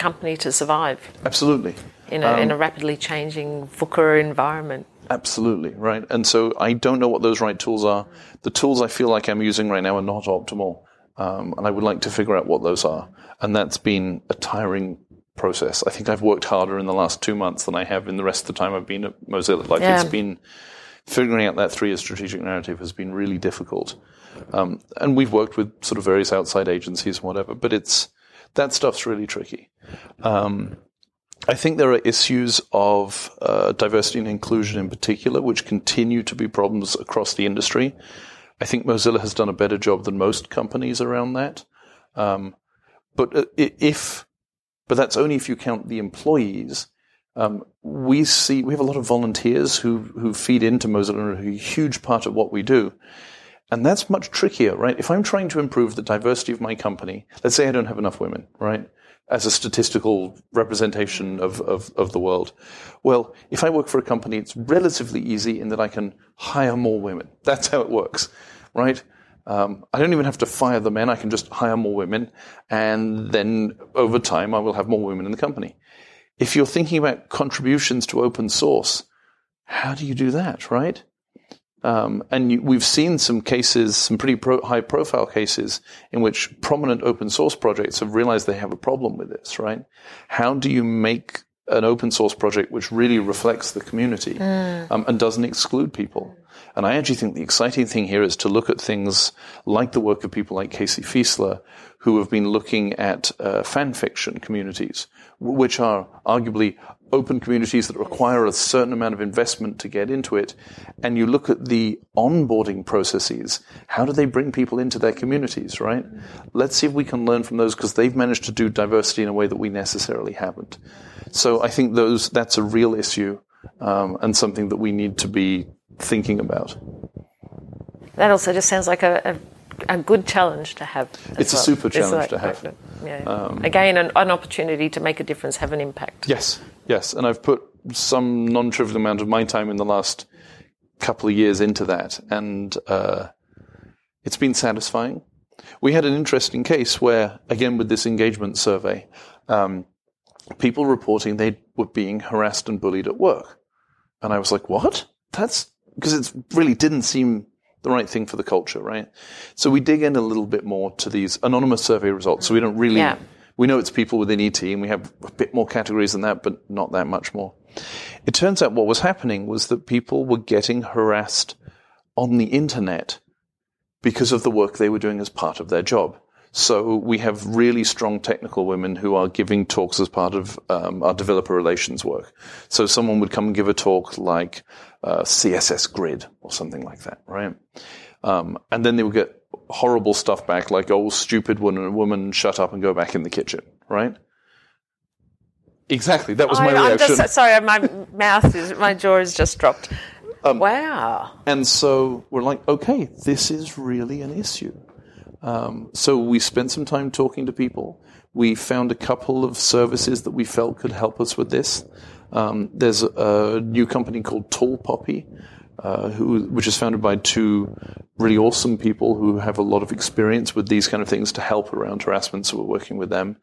company to survive. Absolutely. In a, um, in a rapidly changing VUCA environment. Absolutely, right. And so I don't know what those right tools are. The tools I feel like I'm using right now are not optimal. Um, and I would like to figure out what those are. And that's been a tiring process. I think I've worked harder in the last two months than I have in the rest of the time I've been at Mozilla. Like yeah. it's been figuring out that three-year strategic narrative has been really difficult. Um, and we've worked with sort of various outside agencies and whatever, but it's that stuff's really tricky. Um, I think there are issues of uh, diversity and inclusion in particular, which continue to be problems across the industry. I think Mozilla has done a better job than most companies around that. Um, but uh, if, but that's only if you count the employees. Um, we see we have a lot of volunteers who who feed into Mozilla, and are a huge part of what we do. And that's much trickier, right? If I'm trying to improve the diversity of my company, let's say I don't have enough women, right? As a statistical representation of, of, of the world. Well, if I work for a company, it's relatively easy in that I can hire more women. That's how it works, right? Um, I don't even have to fire the men. I can just hire more women. And then over time, I will have more women in the company. If you're thinking about contributions to open source, how do you do that, right? Um, and you, we've seen some cases, some pretty pro- high profile cases in which prominent open source projects have realized they have a problem with this, right? How do you make an open source project which really reflects the community mm. um, and doesn't exclude people? And I actually think the exciting thing here is to look at things like the work of people like Casey Fiesler, who have been looking at uh, fan fiction communities, which are arguably open communities that require a certain amount of investment to get into it, and you look at the onboarding processes, how do they bring people into their communities, right? Let's see if we can learn from those because they've managed to do diversity in a way that we necessarily haven't. So I think those that's a real issue um, and something that we need to be thinking about. That also just sounds like a, a, a good challenge to have. It's well. a super challenge like, to have. Yeah. Um, Again, an, an opportunity to make a difference, have an impact. Yes, Yes, and I've put some non-trivial amount of my time in the last couple of years into that, and uh, it's been satisfying. We had an interesting case where, again, with this engagement survey, um, people reporting they were being harassed and bullied at work, and I was like, "What? That's because it really didn't seem the right thing for the culture, right?" So we dig in a little bit more to these anonymous survey results, so we don't really. Yeah We know it's people within ET, and we have a bit more categories than that, but not that much more. It turns out what was happening was that people were getting harassed on the internet because of the work they were doing as part of their job. So we have really strong technical women who are giving talks as part of um, our developer relations work. So someone would come and give a talk like uh, CSS Grid or something like that, right? Um, and then they would get horrible stuff back like, "Oh, stupid woman, woman, shut up and go back in the kitchen," right? Exactly. That was my I, I'm reaction. just sorry. My mouth is my jaw is just dropped. wow. And so we're like, okay, this is really an issue. Um, so we spent some time talking to people. We found a couple of services that we felt could help us with this. Um, there's a new company called Tall Poppy, uh, who, which is founded by two really awesome people who have a lot of experience with these kind of things to help around harassment. So we're working with them.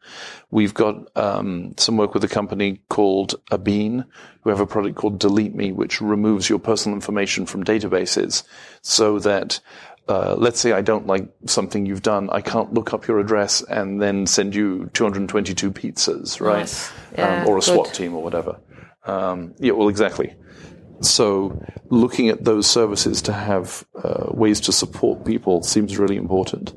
We've got um, some work with a company called Abine, who have a product called Delete Me, which removes your personal information from databases, so that uh, let's say I don't like something you've done, I can't look up your address and then send you 222 pizzas, right? Nice. Yeah, um, or a SWAT good. team or whatever. Um, yeah, well, exactly. So, looking at those services to have uh, ways to support people seems really important.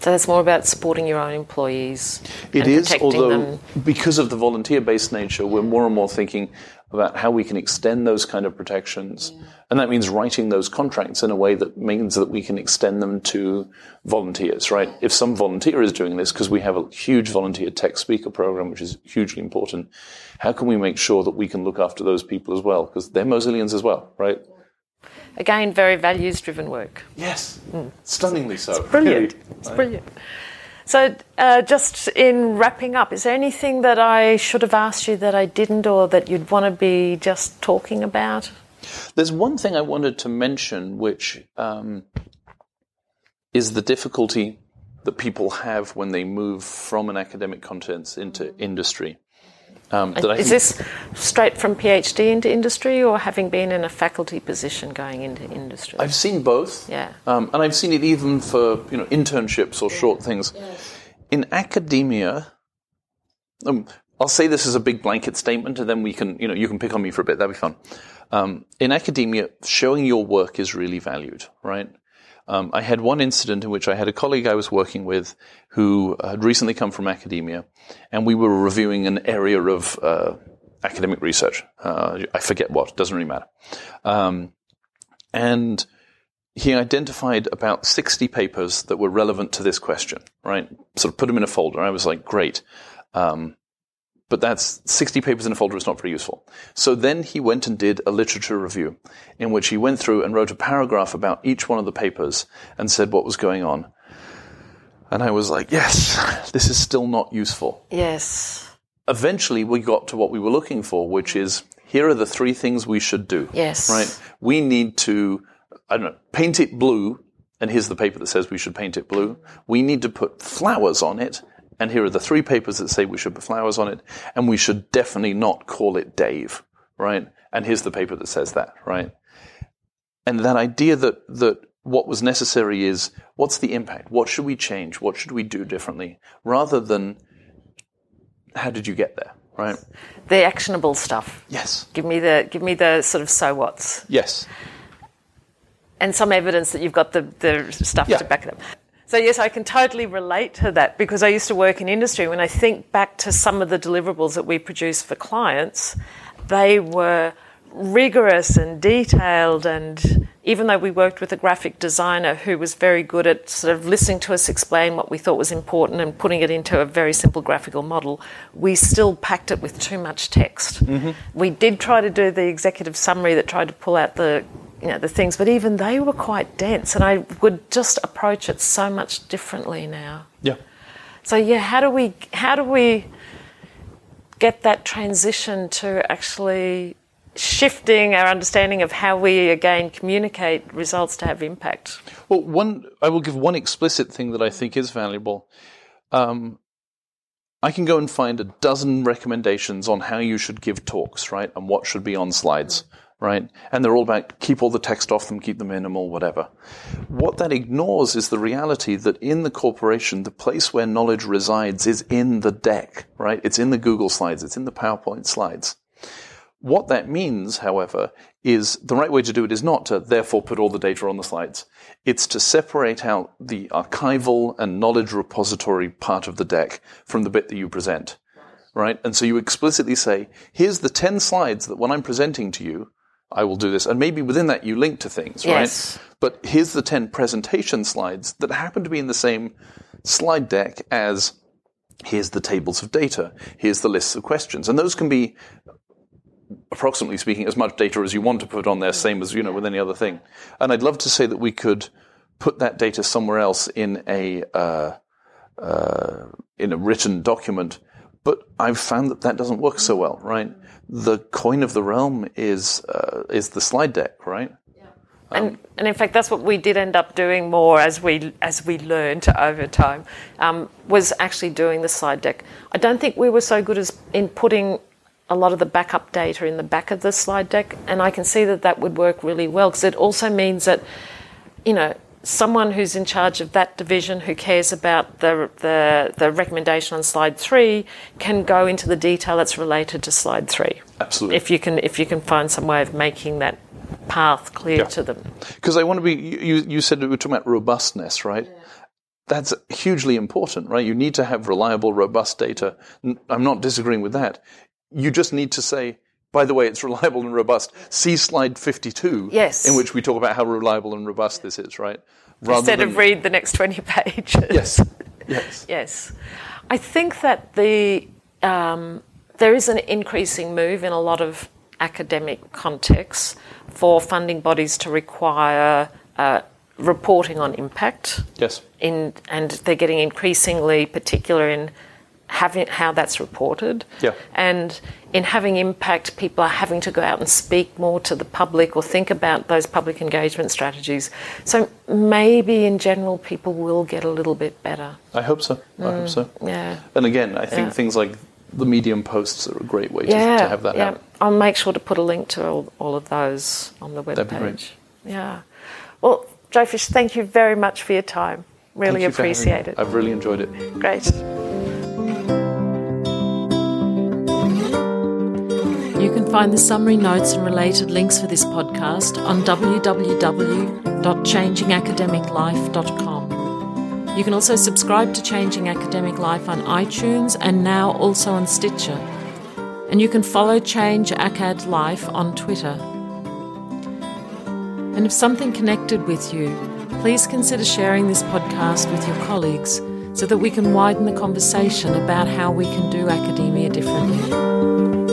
So that's more about supporting your own employees. It is, although them. because of the volunteer-based nature, we're more and more thinking about how we can extend those kind of protections, and that means writing those contracts in a way that means that we can extend them to volunteers. Right? If some volunteer is doing this, because we have a huge volunteer tech speaker program, which is hugely important, how can we make sure that we can look after those people as well? Because they're Mozillians as well, right? Again, very values-driven work. Yes, stunningly so. Brilliant. It's brilliant. So, uh, just in wrapping up, is there anything that I should have asked you that I didn't, or that you'd want to be just talking about? There's one thing I wanted to mention, which um, is the difficulty that people have when they move from an academic contents into industry. Um, that I Is this straight from PhD into industry, or having been in a faculty position going into industry? I've seen both, Yeah. um, and I've seen it even for you know internships or short things. In academia, um, I'll say this as a big blanket statement, and then we can you know you can pick on me for a bit. That'd be fun. Um, in academia, showing your work is really valued, right? Um, I had one incident in which I had a colleague I was working with who had recently come from academia, and we were reviewing an area of uh, academic research. Uh, I forget what; doesn't really matter. Um, and he identified about 60 papers that were relevant to this question, right? Sort of put them in a folder. I was like, great. Um, but that's 60 papers in a folder is not very useful. So then he went and did a literature review in which he went through and wrote a paragraph about each one of the papers and said what was going on. And I was like, yes, this is still not useful yes. eventually we got to what we were looking for, which is here are the three things we should do. Yes. Right? We need to, I don't know, paint it blue, and here's the paper that says we should paint it blue. We need to put flowers on it, and here are the three papers that say we should put flowers on it, and we should definitely not call it Dave, right? And here's the paper that says that, right? And that idea that, that what was necessary is what's the impact? What should we change? What should we do differently? Rather than how did you get there, right? The actionable stuff. Yes. Give me the give me the sort of so whats Yes. and some evidence that you've got the, the stuff Yeah. to back it up. So yes, I can totally relate to that because I used to work in industry. When I think back to some of the deliverables that we produce for clients, they were rigorous and detailed and even though we worked with a graphic designer who was very good at sort of listening to us explain what we thought was important and putting it into a very simple graphical model, we still packed it with too much text. Mm-hmm. We did try to do the executive summary that tried to pull out the you know the things, but even they were quite dense, and I would just approach it so much differently now. Yeah. So yeah, how do we how do we get that transition to actually shifting our understanding of how we again communicate results to have impact? Well, one I will give one explicit thing that I think is valuable. Um, I can go and find a dozen recommendations on how you should give talks, right, and what should be on slides. Right? And they're all about keep all the text off them, keep them minimal, whatever. What that ignores is the reality that in the corporation, the place where knowledge resides is in the deck, right? It's in the Google slides, it's in the PowerPoint slides. What that means, however, is the right way to do it is not to therefore put all the data on the slides. It's to separate out the archival and knowledge repository part of the deck from the bit that you present. Right? And so you explicitly say, here's the 10 slides that when I'm presenting to you, I will do this. And maybe within that you link to things, Yes. right? But here's the 10 presentation slides that happen to be in the same slide deck as here's the tables of data, here's the lists of questions. And those can be approximately speaking, as much data as you want to put on there, same as you know with any other thing. And I'd love to say that we could put that data somewhere else in a uh, uh, in a written document, but I've found that that doesn't work so well. Right, the coin of the realm is uh, is the slide deck. Right. Yeah, and, and in fact, that's what we did end up doing more as we as we learned over time. Um, was actually doing the slide deck. I don't think we were so good as in putting a lot of the backup data in the back of the slide deck, and I can see that that would work really well because it also means that you know someone who's in charge of that division who cares about the, the the recommendation on slide three can go into the detail that's related to slide three. Absolutely. If you can if you can find some way of making that path clear Yeah. to them. Because I want to be, you, you said we were talking about robustness, right? That's hugely important, right? You need to have reliable, robust data. I'm not disagreeing with that. You just need to say, by the way, it's reliable and robust. See slide 52, Yes. in which we talk about how reliable and robust this is, right? Rather Instead than, of read the next 20 pages. Yes, yes. Yes. I think that the um, there is an increasing move in a lot of academic contexts for funding bodies to require uh, reporting on impact. Yes. In, and they're getting increasingly particular in having how that's reported. Yeah. And in having impact, people are having to go out and speak more to the public or think about those public engagement strategies. So maybe in general, people will get a little bit better. I hope so. I hope mm, so. Yeah. And again, I think Yeah. things like the medium posts are a great way to, Yeah, to have that yeah. happen. I'll make sure to put a link to all, all of those on the That'd be great. webpage. Yeah. Well, Jofish, thank you very much for your time. Really Thank you for having me. appreciate it. I've really enjoyed it. Great. Find the summary notes and related links for this podcast on www.changingacademiclife.com. You can also subscribe to Changing Academic Life on iTunes and now also on Stitcher. And you can follow Change Acad Life on Twitter. And if something connected with you, please consider sharing this podcast with your colleagues so that we can widen the conversation about how we can do academia differently.